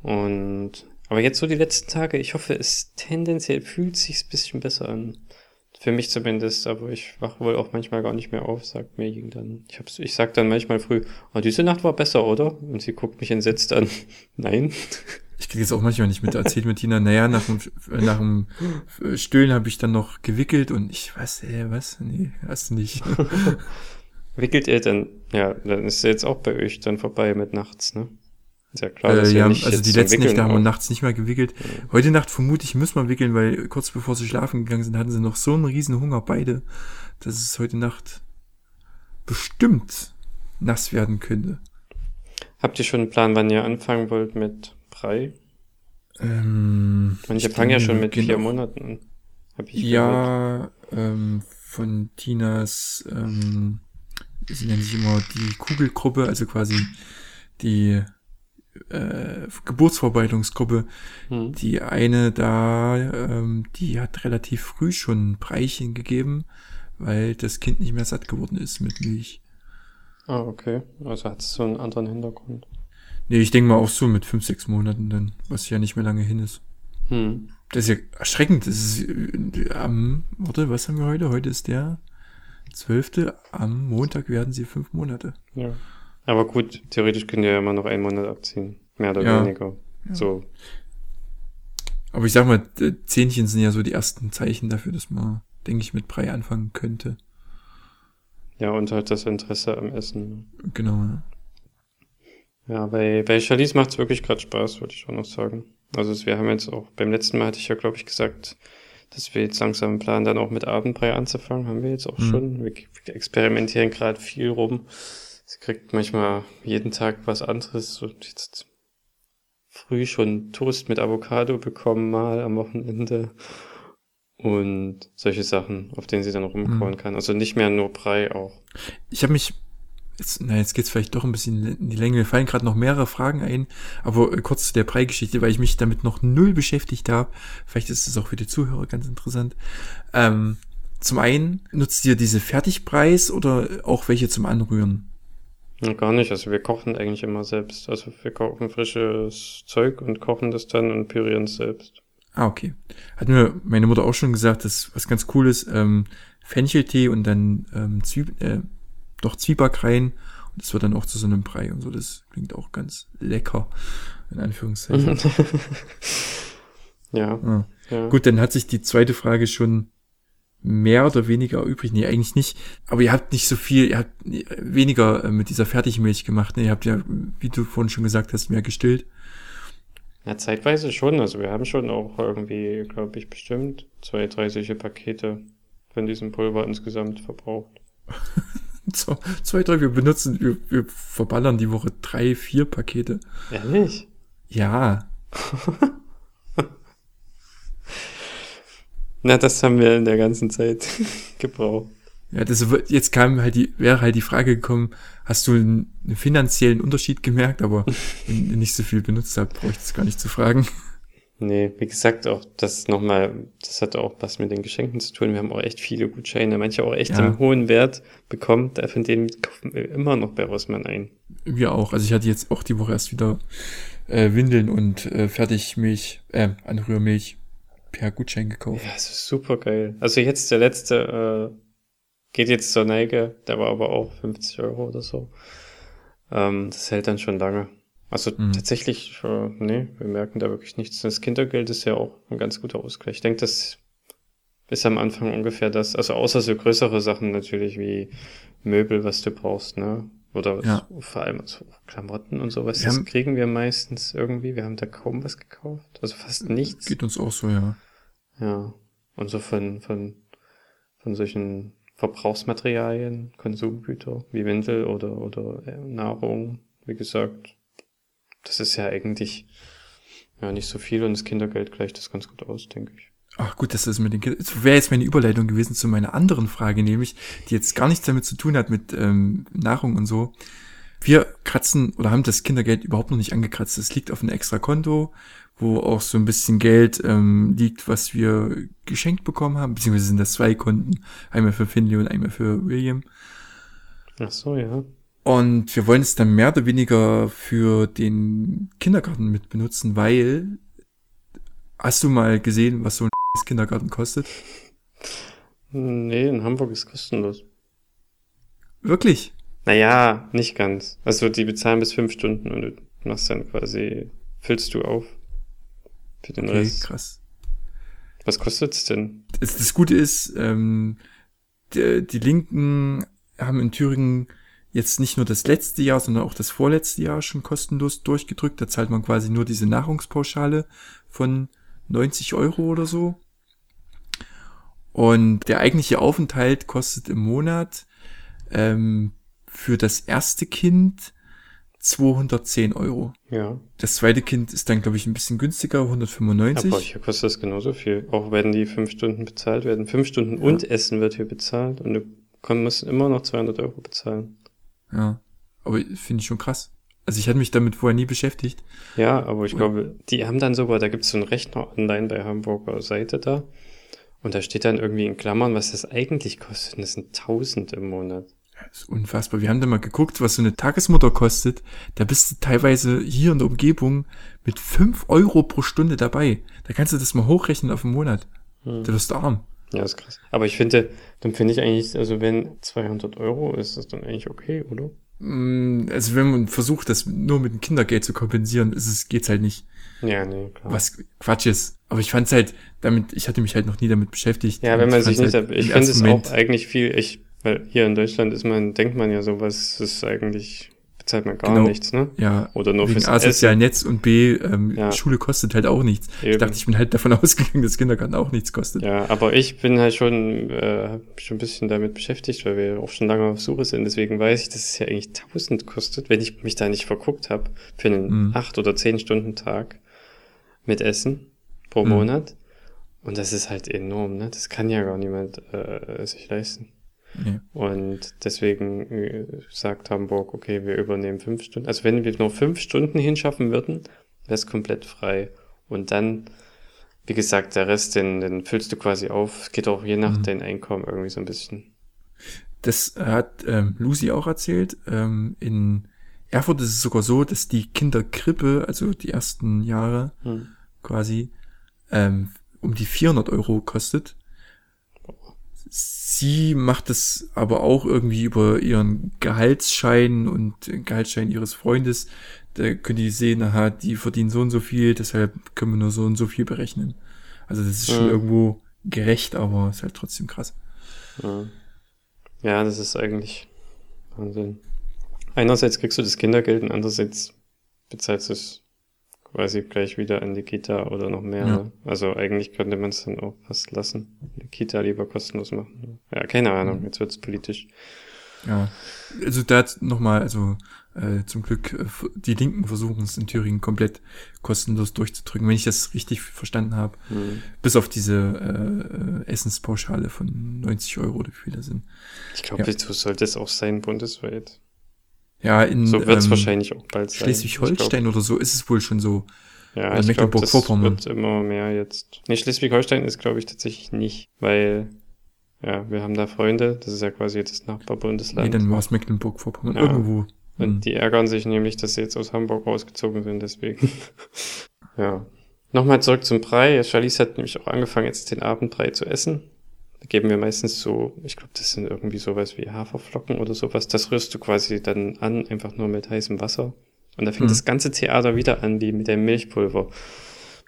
Und, aber jetzt so die letzten Tage, ich hoffe, es tendenziell fühlt sich's ein bisschen besser an. Für mich zumindest, aber ich wach wohl auch manchmal gar nicht mehr auf, sagt mir dann. Ich hab's, ich sag dann manchmal früh, oh, diese Nacht war besser, oder? Und sie guckt mich entsetzt an. Nein. Ich kriege jetzt auch manchmal nicht mit, erzählt mit Tina, naja, nach dem, äh, nach dem äh, Stillen habe ich dann noch gewickelt und ich, was, äh, was? Nee, hast du nicht. Wickelt ihr dann, ja, dann ist jetzt auch bei euch dann vorbei mit nachts, ne? Ist ja klar, dass äh, ja, nicht also die letzten Nächte haben wir nachts nicht mehr gewickelt. Heute Nacht vermute ich, müssen wir wickeln, weil kurz bevor sie schlafen gegangen sind, hatten sie noch so einen riesen Hunger beide, dass es heute Nacht bestimmt nass werden könnte. Habt ihr schon einen Plan, wann ihr anfangen wollt mit Brei? Ähm, Manche ich fangen ja schon mit gehen vier Monaten an. Hab ich gehört. Ja, ähm, von Tinas, ähm, sie nennen sich immer die Kugelgruppe, also quasi die äh, Geburtsvorbereitungsgruppe. Hm. Die eine da, ähm, die hat relativ früh schon ein Breichen gegeben, weil das Kind nicht mehr satt geworden ist mit Milch. Ah, okay. Also hat es so einen anderen Hintergrund. Nee, ich denke mal auch so mit fünf, sechs Monaten dann, was ja nicht mehr lange hin ist. Hm. Das ist ja erschreckend. Das ist äh, am, warte, was haben wir heute? Heute ist der zwölfte. Am Montag werden sie fünf Monate. Ja. Aber gut, theoretisch könnt ihr ja immer noch einen Monat abziehen. Mehr oder Ja. weniger. Ja. So. Aber ich sag mal, äh, Zähnchen sind ja so die ersten Zeichen dafür, dass man, denke ich, mit Brei anfangen könnte. Ja, und halt das Interesse am Essen. Genau. ja. Ja, bei, bei Charlize macht's wirklich gerade Spaß, würde ich auch noch sagen. Also es- wir haben jetzt auch, beim letzten Mal hatte ich ja, glaube ich, gesagt, dass wir jetzt langsam planen, dann auch mit Abendbrei anzufangen, haben wir jetzt auch Mhm. schon. Wir experimentieren gerade viel rum. Sie kriegt manchmal jeden Tag was anderes und jetzt früh schon Toast mit Avocado bekommen mal am Wochenende und solche Sachen, auf denen sie dann rumkauen Mhm. kann. Also nicht mehr nur Brei auch. Ich habe mich, jetzt, na, jetzt geht's vielleicht doch ein bisschen in die Länge. Mir fallen gerade noch mehrere Fragen ein, aber äh, kurz zu der Breigeschichte, weil ich mich damit noch null beschäftigt habe. Vielleicht ist es auch für die Zuhörer ganz interessant. Ähm, zum einen, nutzt ihr diese Fertigbreis oder auch welche zum Anrühren? Ja, gar nicht. Also wir kochen eigentlich immer selbst. Also wir kochen frisches Zeug und kochen das dann und pürieren es selbst. Ah, okay. Hat mir meine Mutter auch schon gesagt, dass was ganz cool ist, ähm, Fencheltee und dann ähm, Zwieb äh, doch Zwieback rein und das wird dann auch zu so einem Brei und so. Das klingt auch ganz lecker, in Anführungszeichen. ja, Ah. ja. Gut, dann hat sich die zweite Frage schon mehr oder weniger übrig. Nee, eigentlich nicht. Aber ihr habt nicht so viel, ihr habt weniger äh, mit dieser Fertigmilch gemacht. Ne? Ihr habt ja, wie du vorhin schon gesagt hast, mehr gestillt. Ja, zeitweise schon. Also wir haben schon auch irgendwie, glaube ich, bestimmt zwei, drei solche Pakete von diesem Pulver insgesamt verbraucht. Zwei, drei, wir benutzen, wir, wir verballern die Woche drei, vier Pakete. Ehrlich? Ja, Na, das haben wir in der ganzen Zeit gebraucht. Ja, das wird, jetzt kam halt die, wäre halt die Frage gekommen, hast du einen, einen finanziellen Unterschied gemerkt, aber wenn ihr nicht so viel benutzt habt, brauche ich das gar nicht zu fragen. Nee, wie gesagt, auch das nochmal, das hat auch was mit den Geschenken zu tun. Wir haben auch echt viele Gutscheine, manche auch echt Ja. im hohen Wert bekommen. Da von denen kaufen wir immer noch bei Rossmann ein. Wir auch. Also ich hatte jetzt auch die Woche erst wieder äh, Windeln und äh, Fertigmilch, äh, Anrührmilch per Gutschein gekauft. Ja, es ist super geil. Also jetzt der letzte äh, geht jetzt zur Neige, der war aber auch 50 Euro oder so. Ähm, das hält dann schon lange. Also Mhm. tatsächlich, äh, nee, wir merken da wirklich nichts. Das Kindergeld ist ja auch ein ganz guter Ausgleich. Ich denke, das ist am Anfang ungefähr das, also außer so größere Sachen natürlich wie Möbel, was du brauchst, ne? Oder Ja. vor allem so Klamotten und sowas, Wir das haben- kriegen wir meistens irgendwie. Wir haben da kaum was gekauft. Also fast nichts. Geht uns auch so, ja. Ja. Und so von, von, von solchen Verbrauchsmaterialien, Konsumgüter wie Windel oder, oder äh, Nahrung, wie gesagt, das ist ja eigentlich ja nicht so viel und das Kindergeld gleicht das ganz gut aus, denke ich. Ach gut, das ist mit den Kindern. Das wäre jetzt meine Überleitung gewesen zu meiner anderen Frage, nämlich, die jetzt gar nichts damit zu tun hat mit ähm, Nahrung und so. Wir kratzen oder haben das Kindergeld überhaupt noch nicht angekratzt. Es liegt auf einem extra Konto, wo auch so ein bisschen Geld ähm, liegt, was wir geschenkt bekommen haben. Beziehungsweise sind das zwei Konten. Einmal für Finley und einmal für William. Ach so, ja. Und wir wollen es dann mehr oder weniger für den Kindergarten mit benutzen, weil hast du mal gesehen, was so ein Kindergarten kostet? Nee, in Hamburg ist kostenlos. Wirklich? Naja, nicht ganz. Also die bezahlen bis fünf Stunden und du machst dann quasi, füllst du auf für den Okay, Rest. krass. Was kostet's denn? Das, das Gute ist, ähm, die, die Linken haben in Thüringen jetzt nicht nur das letzte Jahr, sondern auch das vorletzte Jahr schon kostenlos durchgedrückt. Da zahlt man quasi nur diese Nahrungspauschale von 90 Euro oder so. Und der eigentliche Aufenthalt kostet im Monat ähm, für das erste Kind 210 Euro. Ja. Das zweite Kind ist dann, glaube ich, ein bisschen günstiger, 195. Aber hier kostet das genauso viel. Auch wenn die fünf Stunden bezahlt werden. Fünf Stunden und Essen wird hier bezahlt und du musst immer noch 200 Euro bezahlen. Ja, aber finde ich schon krass. Also ich hatte mich damit vorher nie beschäftigt. Ja, aber ich Und- glaube, die haben dann sogar, da gibt es so einen Rechner online bei Hamburger Seite da. Und da steht dann irgendwie in Klammern, was das eigentlich kostet. Und das sind 1000 im Monat. Das ist unfassbar. Wir haben da mal geguckt, was so eine Tagesmutter kostet. Da bist du teilweise hier in der Umgebung mit 5 Euro pro Stunde dabei. Da kannst du das mal hochrechnen auf einen Monat. Hm. Da wirst du arm. Ja, ist krass. Aber ich finde, dann finde ich eigentlich, also wenn 200 Euro ist, das dann eigentlich okay, oder? Mm, Also wenn man versucht, das nur mit dem Kindergeld zu kompensieren, ist es, geht's halt nicht. Ja, nee, klar. Was Quatsch ist. Aber ich fand's halt, damit, ich hatte mich halt noch nie damit beschäftigt. Ja, wenn man ich sich nicht, halt ich finde es auch eigentlich viel, ich, weil hier in Deutschland ist man, denkt man ja sowas ist eigentlich zahlt man gar Genau. nichts, ne? Ja, Oder nur wegen fürs A sozialen. Netz und B, ähm, Ja. Schule kostet halt auch nichts. Ich Eben. dachte, ich bin halt davon ausgegangen, dass Kindergarten auch nichts kostet. Ja, aber ich bin halt schon, äh, hab mich schon ein bisschen damit beschäftigt, weil wir auch schon lange auf Suche sind. Deswegen weiß ich, dass es ja eigentlich 1000 kostet, wenn ich mich da nicht verguckt habe, für einen Mhm. 8 oder 10 Stunden Tag mit Essen pro Mhm. Monat. Und das ist halt enorm, ne? Das kann ja gar niemand äh, sich leisten. Nee. Und deswegen äh, sagt Hamburg, okay, wir übernehmen fünf Stunden. Also wenn wir nur fünf Stunden hinschaffen würden, wäre es komplett frei. Und dann, wie gesagt, der Rest, den, den füllst du quasi auf. Es geht auch je nach Mhm. dein Einkommen irgendwie so ein bisschen. Das hat ähm, Lucy auch erzählt. Ähm, in Erfurt ist es sogar so, dass die Kinderkrippe, also die ersten Jahre Hm. quasi, ähm, um die 400 Euro kostet. Sie macht es aber auch irgendwie über ihren Gehaltsschein und Gehaltsschein ihres Freundes. Da können die sehen, aha, die verdienen so und so viel, deshalb können wir nur so und so viel berechnen. Also das ist schon Mhm. irgendwo gerecht, aber ist halt trotzdem krass. Ja. ja, das ist eigentlich Wahnsinn. Einerseits kriegst du das Kindergeld und andererseits bezahlst du es quasi gleich wieder an die Kita oder noch mehr. Ja. Ne? Also eigentlich könnte man es dann auch fast lassen. Die Kita lieber kostenlos machen. Ja, keine Ahnung, jetzt wird's politisch. Ja, also da nochmal, also äh, zum Glück, äh, die Linken versuchen es in Thüringen komplett kostenlos durchzudrücken, wenn ich das richtig verstanden habe. Hm. Bis auf diese äh, Essenspauschale von 90 Euro oder wie viel das sind. Ich glaube, Ja. so sollte es auch sein bundesweit. Ja, in So wird's ähm, wahrscheinlich auch bald sein. Schleswig-Holstein oder so ist es wohl schon so. Ja, äh, Mecklenburg-Vorpommern. wird immer mehr jetzt. Nee, Schleswig-Holstein ist, glaube ich, tatsächlich nicht, weil, ja, wir haben da Freunde, das ist ja quasi jetzt das Nachbarbundesland. Nee, dann war es Mecklenburg-Vorpommern. Ja. Irgendwo. Und Hm. die ärgern sich nämlich, dass sie jetzt aus Hamburg rausgezogen sind, deswegen. ja. Nochmal zurück zum Brei. Charlize hat nämlich auch angefangen, jetzt den Abendbrei zu essen. Da geben wir meistens so, ich glaube, das sind irgendwie sowas wie Haferflocken oder sowas. Das rührst du quasi dann an, einfach nur mit heißem Wasser. Und da fängt Mhm. das ganze Theater wieder an, wie mit dem Milchpulver.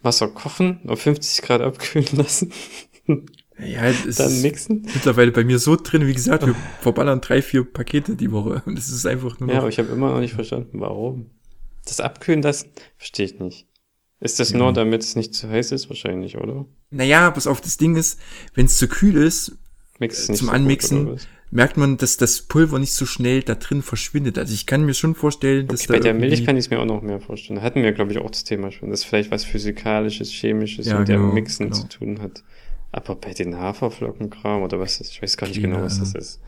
Wasser kochen, auf 50 Grad abkühlen lassen, Ja, es dann ist mixen. mittlerweile bei mir so drin, wie gesagt, wir verballern drei, vier Pakete die Woche. Und es ist einfach nur Ja, aber ich habe immer noch nicht verstanden, warum. Das abkühlen lassen, verstehe ich nicht. Ist das Ja. nur, damit es nicht zu heiß ist? Wahrscheinlich, oder? Naja, pass auf, das Ding ist, wenn es zu kühl ist, Äh, zum so gut, Anmixen. was? merkt man, dass das Pulver nicht so schnell da drin verschwindet. Also ich kann mir schon vorstellen, dass Okay, da bei der Milch kann ich es mir auch noch mehr vorstellen. Da hatten wir, glaube ich, auch das Thema schon, dass vielleicht was Physikalisches, Chemisches Ja, mit dem genau, Mixen genau. zu tun hat. Aber bei den Haferflockenkram oder was das, ich weiß gar nicht Keine genau, was das ist.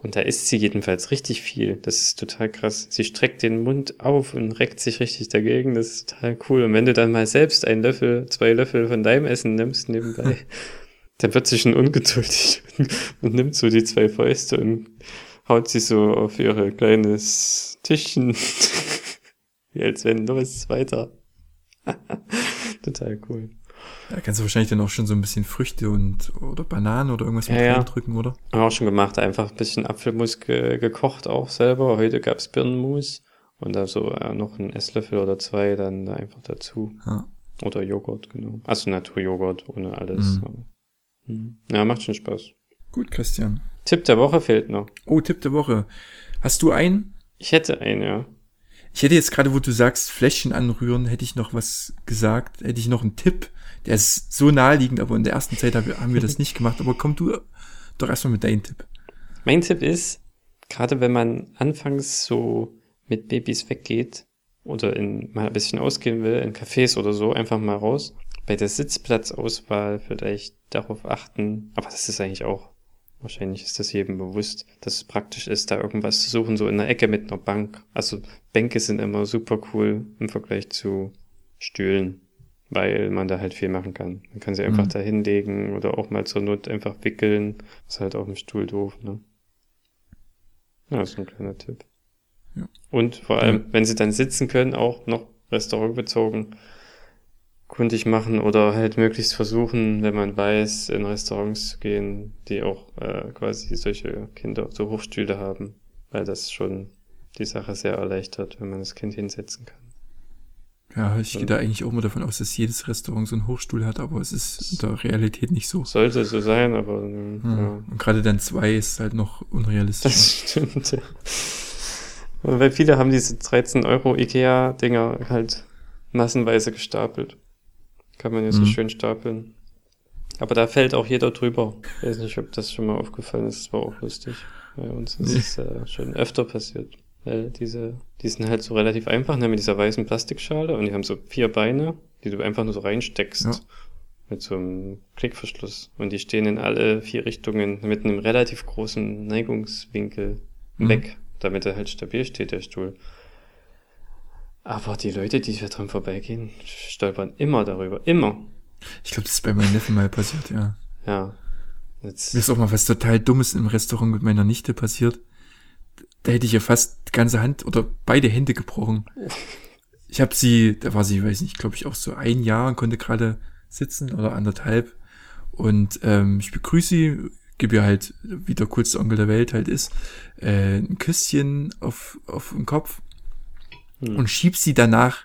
Und da isst sie jedenfalls richtig viel. Das ist total krass. Sie streckt den Mund auf und reckt sich richtig dagegen. Das ist total cool. Und wenn du dann mal selbst einen Löffel, zwei Löffel von deinem Essen nimmst nebenbei, dann wird sie schon ungeduldig und, nimmt so die zwei Fäuste und haut sie so auf ihre kleines Tischchen. Wie als wenn los, weiter. total cool. Da kannst du wahrscheinlich dann auch schon so ein bisschen Früchte und oder Bananen oder irgendwas mit Ja, ja. reindrücken, oder? Haben wir auch schon gemacht, einfach ein bisschen Apfelmus ge gekocht auch selber. Heute gab's Birnenmus und da so äh, noch ein Esslöffel oder zwei dann da einfach dazu. Ja. Oder Joghurt, genau. Also Naturjoghurt ohne alles. Mhm. Mhm. Ja, macht schon Spaß. Gut, Christian. Tipp der Woche fehlt noch. Oh, Tipp der Woche. Hast du einen? Ich hätte einen, ja. Ich hätte jetzt gerade, wo du sagst, Fläschchen anrühren, hätte ich noch was gesagt. Hätte ich noch einen Tipp. Der ist so naheliegend, aber in der ersten Zeit haben wir, das nicht gemacht. Aber komm du doch erstmal mit deinem Tipp. Mein Tipp ist, gerade wenn man anfangs so mit Babys weggeht oder in, mal ein bisschen ausgehen will, in Cafés oder so, einfach mal raus. Bei der Sitzplatzauswahl vielleicht darauf achten, aber das ist eigentlich auch, wahrscheinlich ist das jedem bewusst, dass es praktisch ist, da irgendwas zu suchen, so in der Ecke mit einer Bank. Also Bänke sind immer super cool im Vergleich zu Stühlen, weil man da halt viel machen kann. Man kann sie einfach Mhm. da hinlegen oder auch mal zur Not einfach wickeln. Ist halt auf dem Stuhl doof, ne? Ja, ist ein kleiner Tipp. Ja. Und vor allem, wenn sie dann sitzen können, auch noch restaurantbezogen kundig machen oder halt möglichst versuchen, wenn man weiß, in Restaurants zu gehen, die auch äh, quasi solche Kinder, so Hochstühle haben, weil das schon die Sache sehr erleichtert, wenn man das Kind hinsetzen kann. Ja, ich gehe da eigentlich auch mal davon aus, dass jedes Restaurant so einen Hochstuhl hat, aber es ist in der Realität nicht so. Sollte so sein, aber Hm. ja. Und gerade dann zwei ist halt noch unrealistisch. Das stimmt, ja. Weil viele haben diese 13 Euro Ikea-Dinger halt massenweise gestapelt. Kann man ja so Mhm. schön stapeln. Aber da fällt auch jeder drüber. Ich weiß nicht, ob das schon mal aufgefallen ist. Das war auch lustig. Bei uns ist es äh, schon öfter passiert. Weil diese, die sind halt so relativ einfach, ne, mit dieser weißen Plastikschale und die haben so vier Beine, die du einfach nur so reinsteckst. Ja. Mit so einem Klickverschluss. Und die stehen in alle vier Richtungen mit einem relativ großen Neigungswinkel Mhm. weg, damit er halt stabil steht, der Stuhl. Aber die Leute, die hier dran vorbeigehen, stolpern immer darüber. Immer. Ich glaube, das ist bei meinem Neffen mal passiert, ja. Ja. Jetzt, Mir ist auch mal was total Dummes im Restaurant mit meiner Nichte passiert. Da hätte ich ja fast die ganze Hand oder beide Hände gebrochen. Ich habe sie, da war sie, weiß nicht, glaube ich auch so ein Jahr und konnte gerade sitzen oder anderthalb. Und ähm, ich begrüße sie, gebe ihr halt, wie der coolste Onkel der Welt halt ist, äh, ein Küsschen auf, auf den Kopf Hm. und schieb sie danach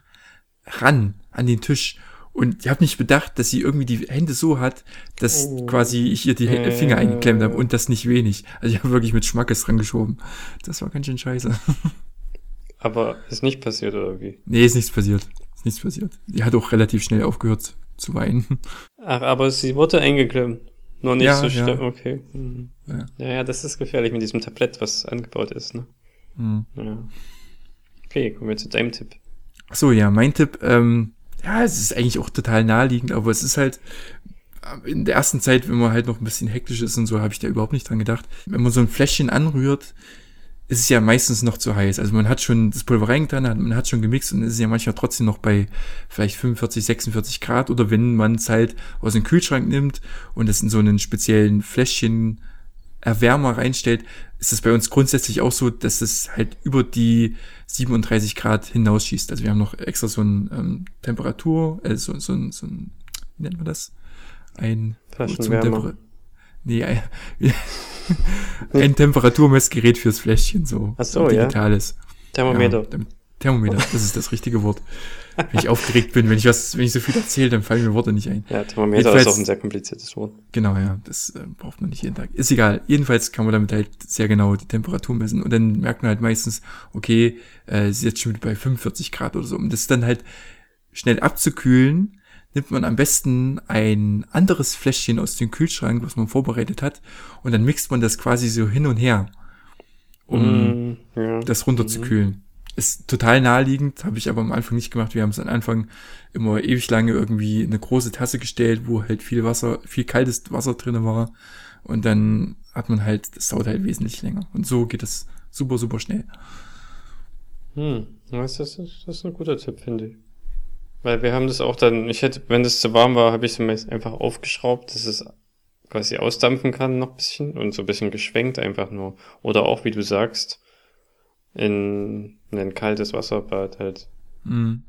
ran an den Tisch. Und ich habe nicht bedacht, dass sie irgendwie die Hände so hat, dass Oh. quasi ich ihr die Äh. Finger eingeklemmt habe und das nicht wenig. Also ich habe wirklich mit Schmackes dran geschoben. Das war ganz schön scheiße. aber ist nicht passiert, oder wie? nee, ist nichts passiert. Ist nichts passiert. Die hat auch relativ schnell aufgehört zu weinen. Ach, aber sie wurde eingeklemmt. Noch nicht Ja, so ja. schlimm, okay. Mhm. Ja. Ja, ja, das ist gefährlich mit diesem Tablett, was angebaut ist, ne? Hm. Ja. Okay, kommen wir zu deinem Tipp. Ach so, ja, mein Tipp, ähm, ja, es ist eigentlich auch total naheliegend, aber es ist halt in der ersten Zeit, wenn man halt noch ein bisschen hektisch ist und so, habe ich da überhaupt nicht dran gedacht. Wenn man so ein Fläschchen anrührt, ist es ja meistens noch zu heiß. Also man hat schon das Pulver reingetan, man hat schon gemixt und es ist ja manchmal trotzdem noch bei vielleicht 45, 46 Grad oder wenn man es halt aus dem Kühlschrank nimmt und es in so einen speziellen Fläschchen Erwärmer reinstellt, ist es bei uns grundsätzlich auch so, dass es halt über die 37 Grad hinausschießt. Also wir haben noch extra so ein ähm, Temperatur, äh, so, so, ein, so ein, wie nennt man das? Ein Flaschenwärmer. Nee, ein, ein Temperaturmessgerät fürs Fläschchen, so. Ach so, ein ja. digitales. Thermometer. Ja, Thermometer, das ist das richtige Wort. Wenn ich aufgeregt bin, wenn ich was, wenn ich so viel erzähle, dann fallen mir Worte nicht ein. Ja, Thermometer Jedenfalls- ist auch ein sehr kompliziertes Wort. Genau, ja, das äh, braucht man nicht jeden Tag. Ist egal. Jedenfalls kann man damit halt sehr genau die Temperatur messen und dann merkt man halt meistens, okay, äh, es ist jetzt schon wieder bei 45 Grad oder so. Um das dann halt schnell abzukühlen, nimmt man am besten ein anderes Fläschchen aus dem Kühlschrank, was man vorbereitet hat, und dann mixt man das quasi so hin und her, um Mm, ja. das runterzukühlen. Ist total naheliegend, habe ich aber am Anfang nicht gemacht. Wir haben es am Anfang immer ewig lange irgendwie in eine große Tasse gestellt, wo halt viel Wasser, viel kaltes Wasser drinne war. Und dann hat man halt, das dauert halt wesentlich länger. Und so geht das super, super schnell. Hm, das ist, das ist ein guter Tipp, finde ich. Weil wir haben das auch dann, ich hätte, wenn das zu warm war, habe ich es einfach aufgeschraubt, dass es quasi ausdampfen kann noch bisschen und so ein bisschen geschwenkt einfach nur. Oder auch, wie du sagst, in ein kaltes Wasserbad halt. Mhm.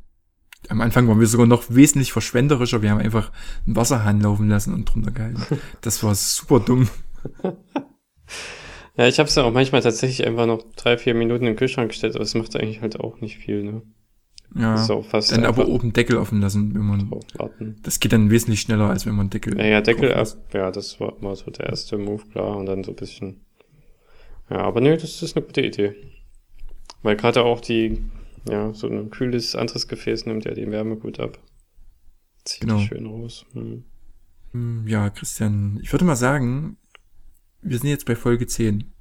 Am Anfang waren wir sogar noch wesentlich verschwenderischer. Wir haben einfach einen Wasserhahn laufen lassen und drunter gehalten. Das war super dumm. Ja, ich habe es ja auch manchmal tatsächlich einfach noch drei, vier Minuten im Kühlschrank gestellt, aber es macht eigentlich halt auch nicht viel, ne? Ja. So fast dann aber oben Deckel offen lassen, wenn man, das geht dann wesentlich schneller, als wenn man Deckel. Ja, ja, Deckel ab, lässt. ja, das war mal so der erste Move, klar, und dann so ein bisschen. Ja, aber nee, das ist eine gute Idee. Weil gerade auch die, ja, so ein kühles anderes Gefäß nimmt ja die Wärme gut ab. Zieht Genau. schön raus. Hm. Hm, Ja, Christian, ich würde mal sagen, wir sind jetzt bei Folge 10.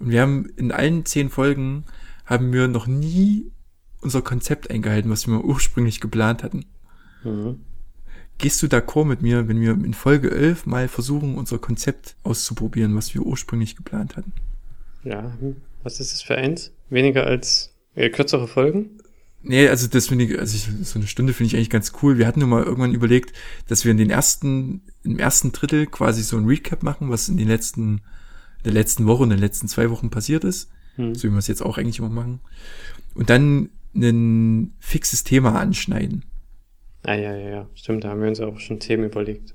Und wir haben in allen 10 Folgen haben wir noch nie unser Konzept eingehalten, was wir ursprünglich geplant hatten. Mhm. Gehst du d'accord mit mir, wenn wir in Folge 11 mal versuchen, unser Konzept auszuprobieren, was wir ursprünglich geplant hatten? Ja, hm. was ist das für eins? Weniger als äh, kürzere Folgen? Nee, also das finde ich, also ich, so eine Stunde finde ich eigentlich ganz cool. Wir hatten nur mal irgendwann überlegt, dass wir in den ersten, im ersten Drittel quasi so ein Recap machen, was in den letzten, in der letzten Woche und in den letzten zwei Wochen passiert ist. Hm. So wie wir es jetzt auch eigentlich immer machen. Und dann ein fixes Thema anschneiden. Ah, ja, ja, ja. Stimmt, da haben wir uns auch schon Themen überlegt.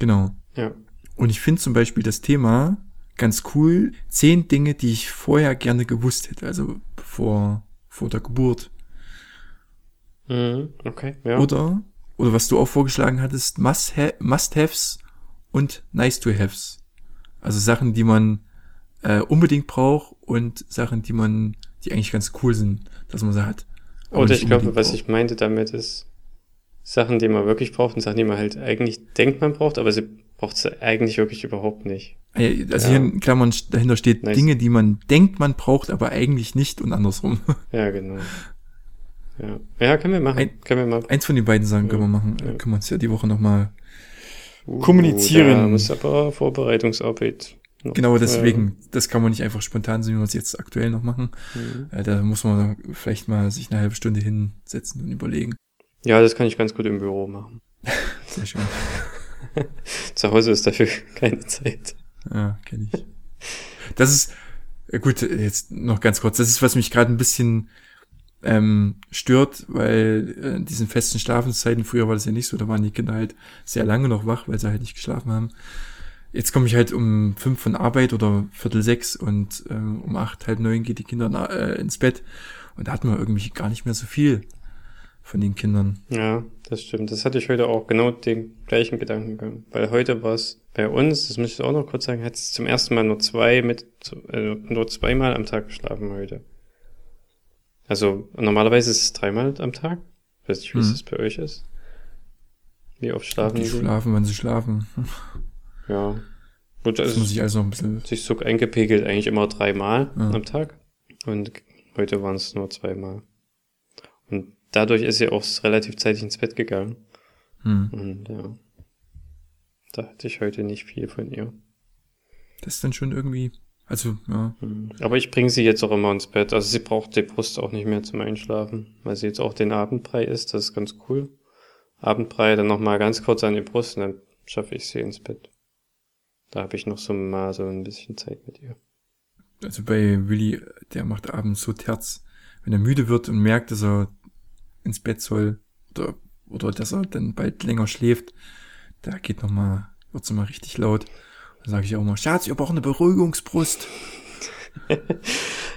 Genau. Ja. Und ich finde zum Beispiel das Thema ganz cool. Zehn Dinge, die ich vorher gerne gewusst hätte, also vor, vor der Geburt. Mhm. Okay, ja. Oder, oder was du auch vorgeschlagen hattest, Must-ha- Must-Haves und Nice-to-Haves. Also Sachen, die man äh, unbedingt braucht und Sachen, die man die eigentlich ganz cool sind, dass man sie hat. Oder ich glaube, was braucht. ich meinte damit ist, Sachen, die man wirklich braucht und Sachen, die man halt eigentlich denkt, man braucht, aber sie braucht sie eigentlich wirklich überhaupt nicht. Ja, Also Ja. hier in Klammern dahinter steht Nice. Dinge, die man denkt, man braucht, aber eigentlich nicht und andersrum. Ja, genau. Ja, ja können wir machen. Ein- können wir mal. Eins von den beiden Sachen Ja, können wir machen. ja. Können wir uns ja die Woche nochmal. Uh, kommunizieren. Da muss aber Vorbereitungsarbeit. noch- Genau deswegen, das kann man nicht einfach spontan, so wie wir es jetzt aktuell noch machen. Mhm. Äh, Da muss man vielleicht mal sich eine halbe Stunde hinsetzen und überlegen. Ja, das kann ich ganz gut im Büro machen. Sehr schön. Zu Hause ist dafür keine Zeit. Ja, kenne ich. Das ist, äh, gut, jetzt noch ganz kurz, das ist, was mich gerade ein bisschen ähm, stört, weil äh, in diesen festen Schlafenszeiten, früher war das ja nicht so, da waren die Kinder halt sehr lange noch wach, weil sie halt nicht geschlafen haben. Jetzt komme ich halt um fünf von Arbeit oder viertel sechs und äh, um acht, halb neun geht die Kinder äh, ins Bett und da hat man irgendwie gar nicht mehr so viel von den Kindern. Ja, das stimmt. Das hatte ich heute auch genau den gleichen Gedankengang. Weil heute war es bei uns, das muss ich auch noch kurz sagen, hat es zum ersten Mal nur zwei mit, äh, nur zweimal am Tag geschlafen heute. Also normalerweise ist es dreimal am Tag. Ich weiß nicht, wie Hm. es bei euch ist. Wie oft schlafen die sie? schlafen, wenn sie schlafen. Ja. Gut, Das also muss ich alles noch ein bisschen. sich so eingepegelt eigentlich immer dreimal Ja. am Tag. Und heute waren es nur zweimal. Und dadurch ist sie auch relativ zeitig ins Bett gegangen. Hm. Und ja. Da hatte ich heute nicht viel von ihr. Das ist dann schon irgendwie. Also, ja. Mhm. Aber ich bringe sie jetzt auch immer ins Bett. Also sie braucht die Brust auch nicht mehr zum Einschlafen, weil sie jetzt auch den Abendbrei isst. Das ist ganz cool. Abendbrei dann nochmal ganz kurz an die Brust und dann schaffe ich sie ins Bett. Da habe ich noch so mal so ein bisschen Zeit mit ihr. Also bei Willi, der macht abends so Terz. Wenn er müde wird und merkt, dass er ins Bett soll oder, oder dass er dann bald länger schläft, da geht noch mal, wird's noch mal richtig laut. Dann sage ich auch mal, Schatz, ich brauche eine Beruhigungsbrust.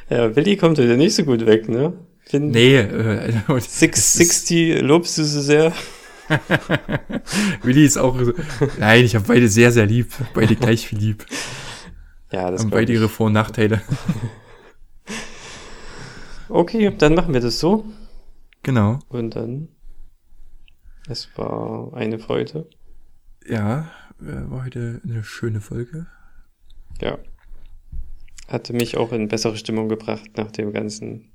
Ja, Willi kommt heute nicht so gut weg, ne? Find, Nee, äh, das 660 lobst du so sehr. Willi ist auch so, nein, ich habe beide sehr, sehr lieb. Beide gleich viel lieb. Ja, das Haben beide ich. ihre Vor- und Nachteile. Okay, dann machen wir das so. Genau. Und dann. Es war eine Freude. Ja, äh, war heute eine schöne Folge. Ja. Hatte mich auch in bessere Stimmung gebracht nach dem ganzen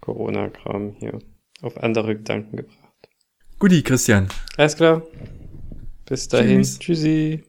Corona-Kram hier. Auf andere Gedanken gebracht. Guti, Christian. Alles klar. Bis dahin. Tschüss. Tschüssi.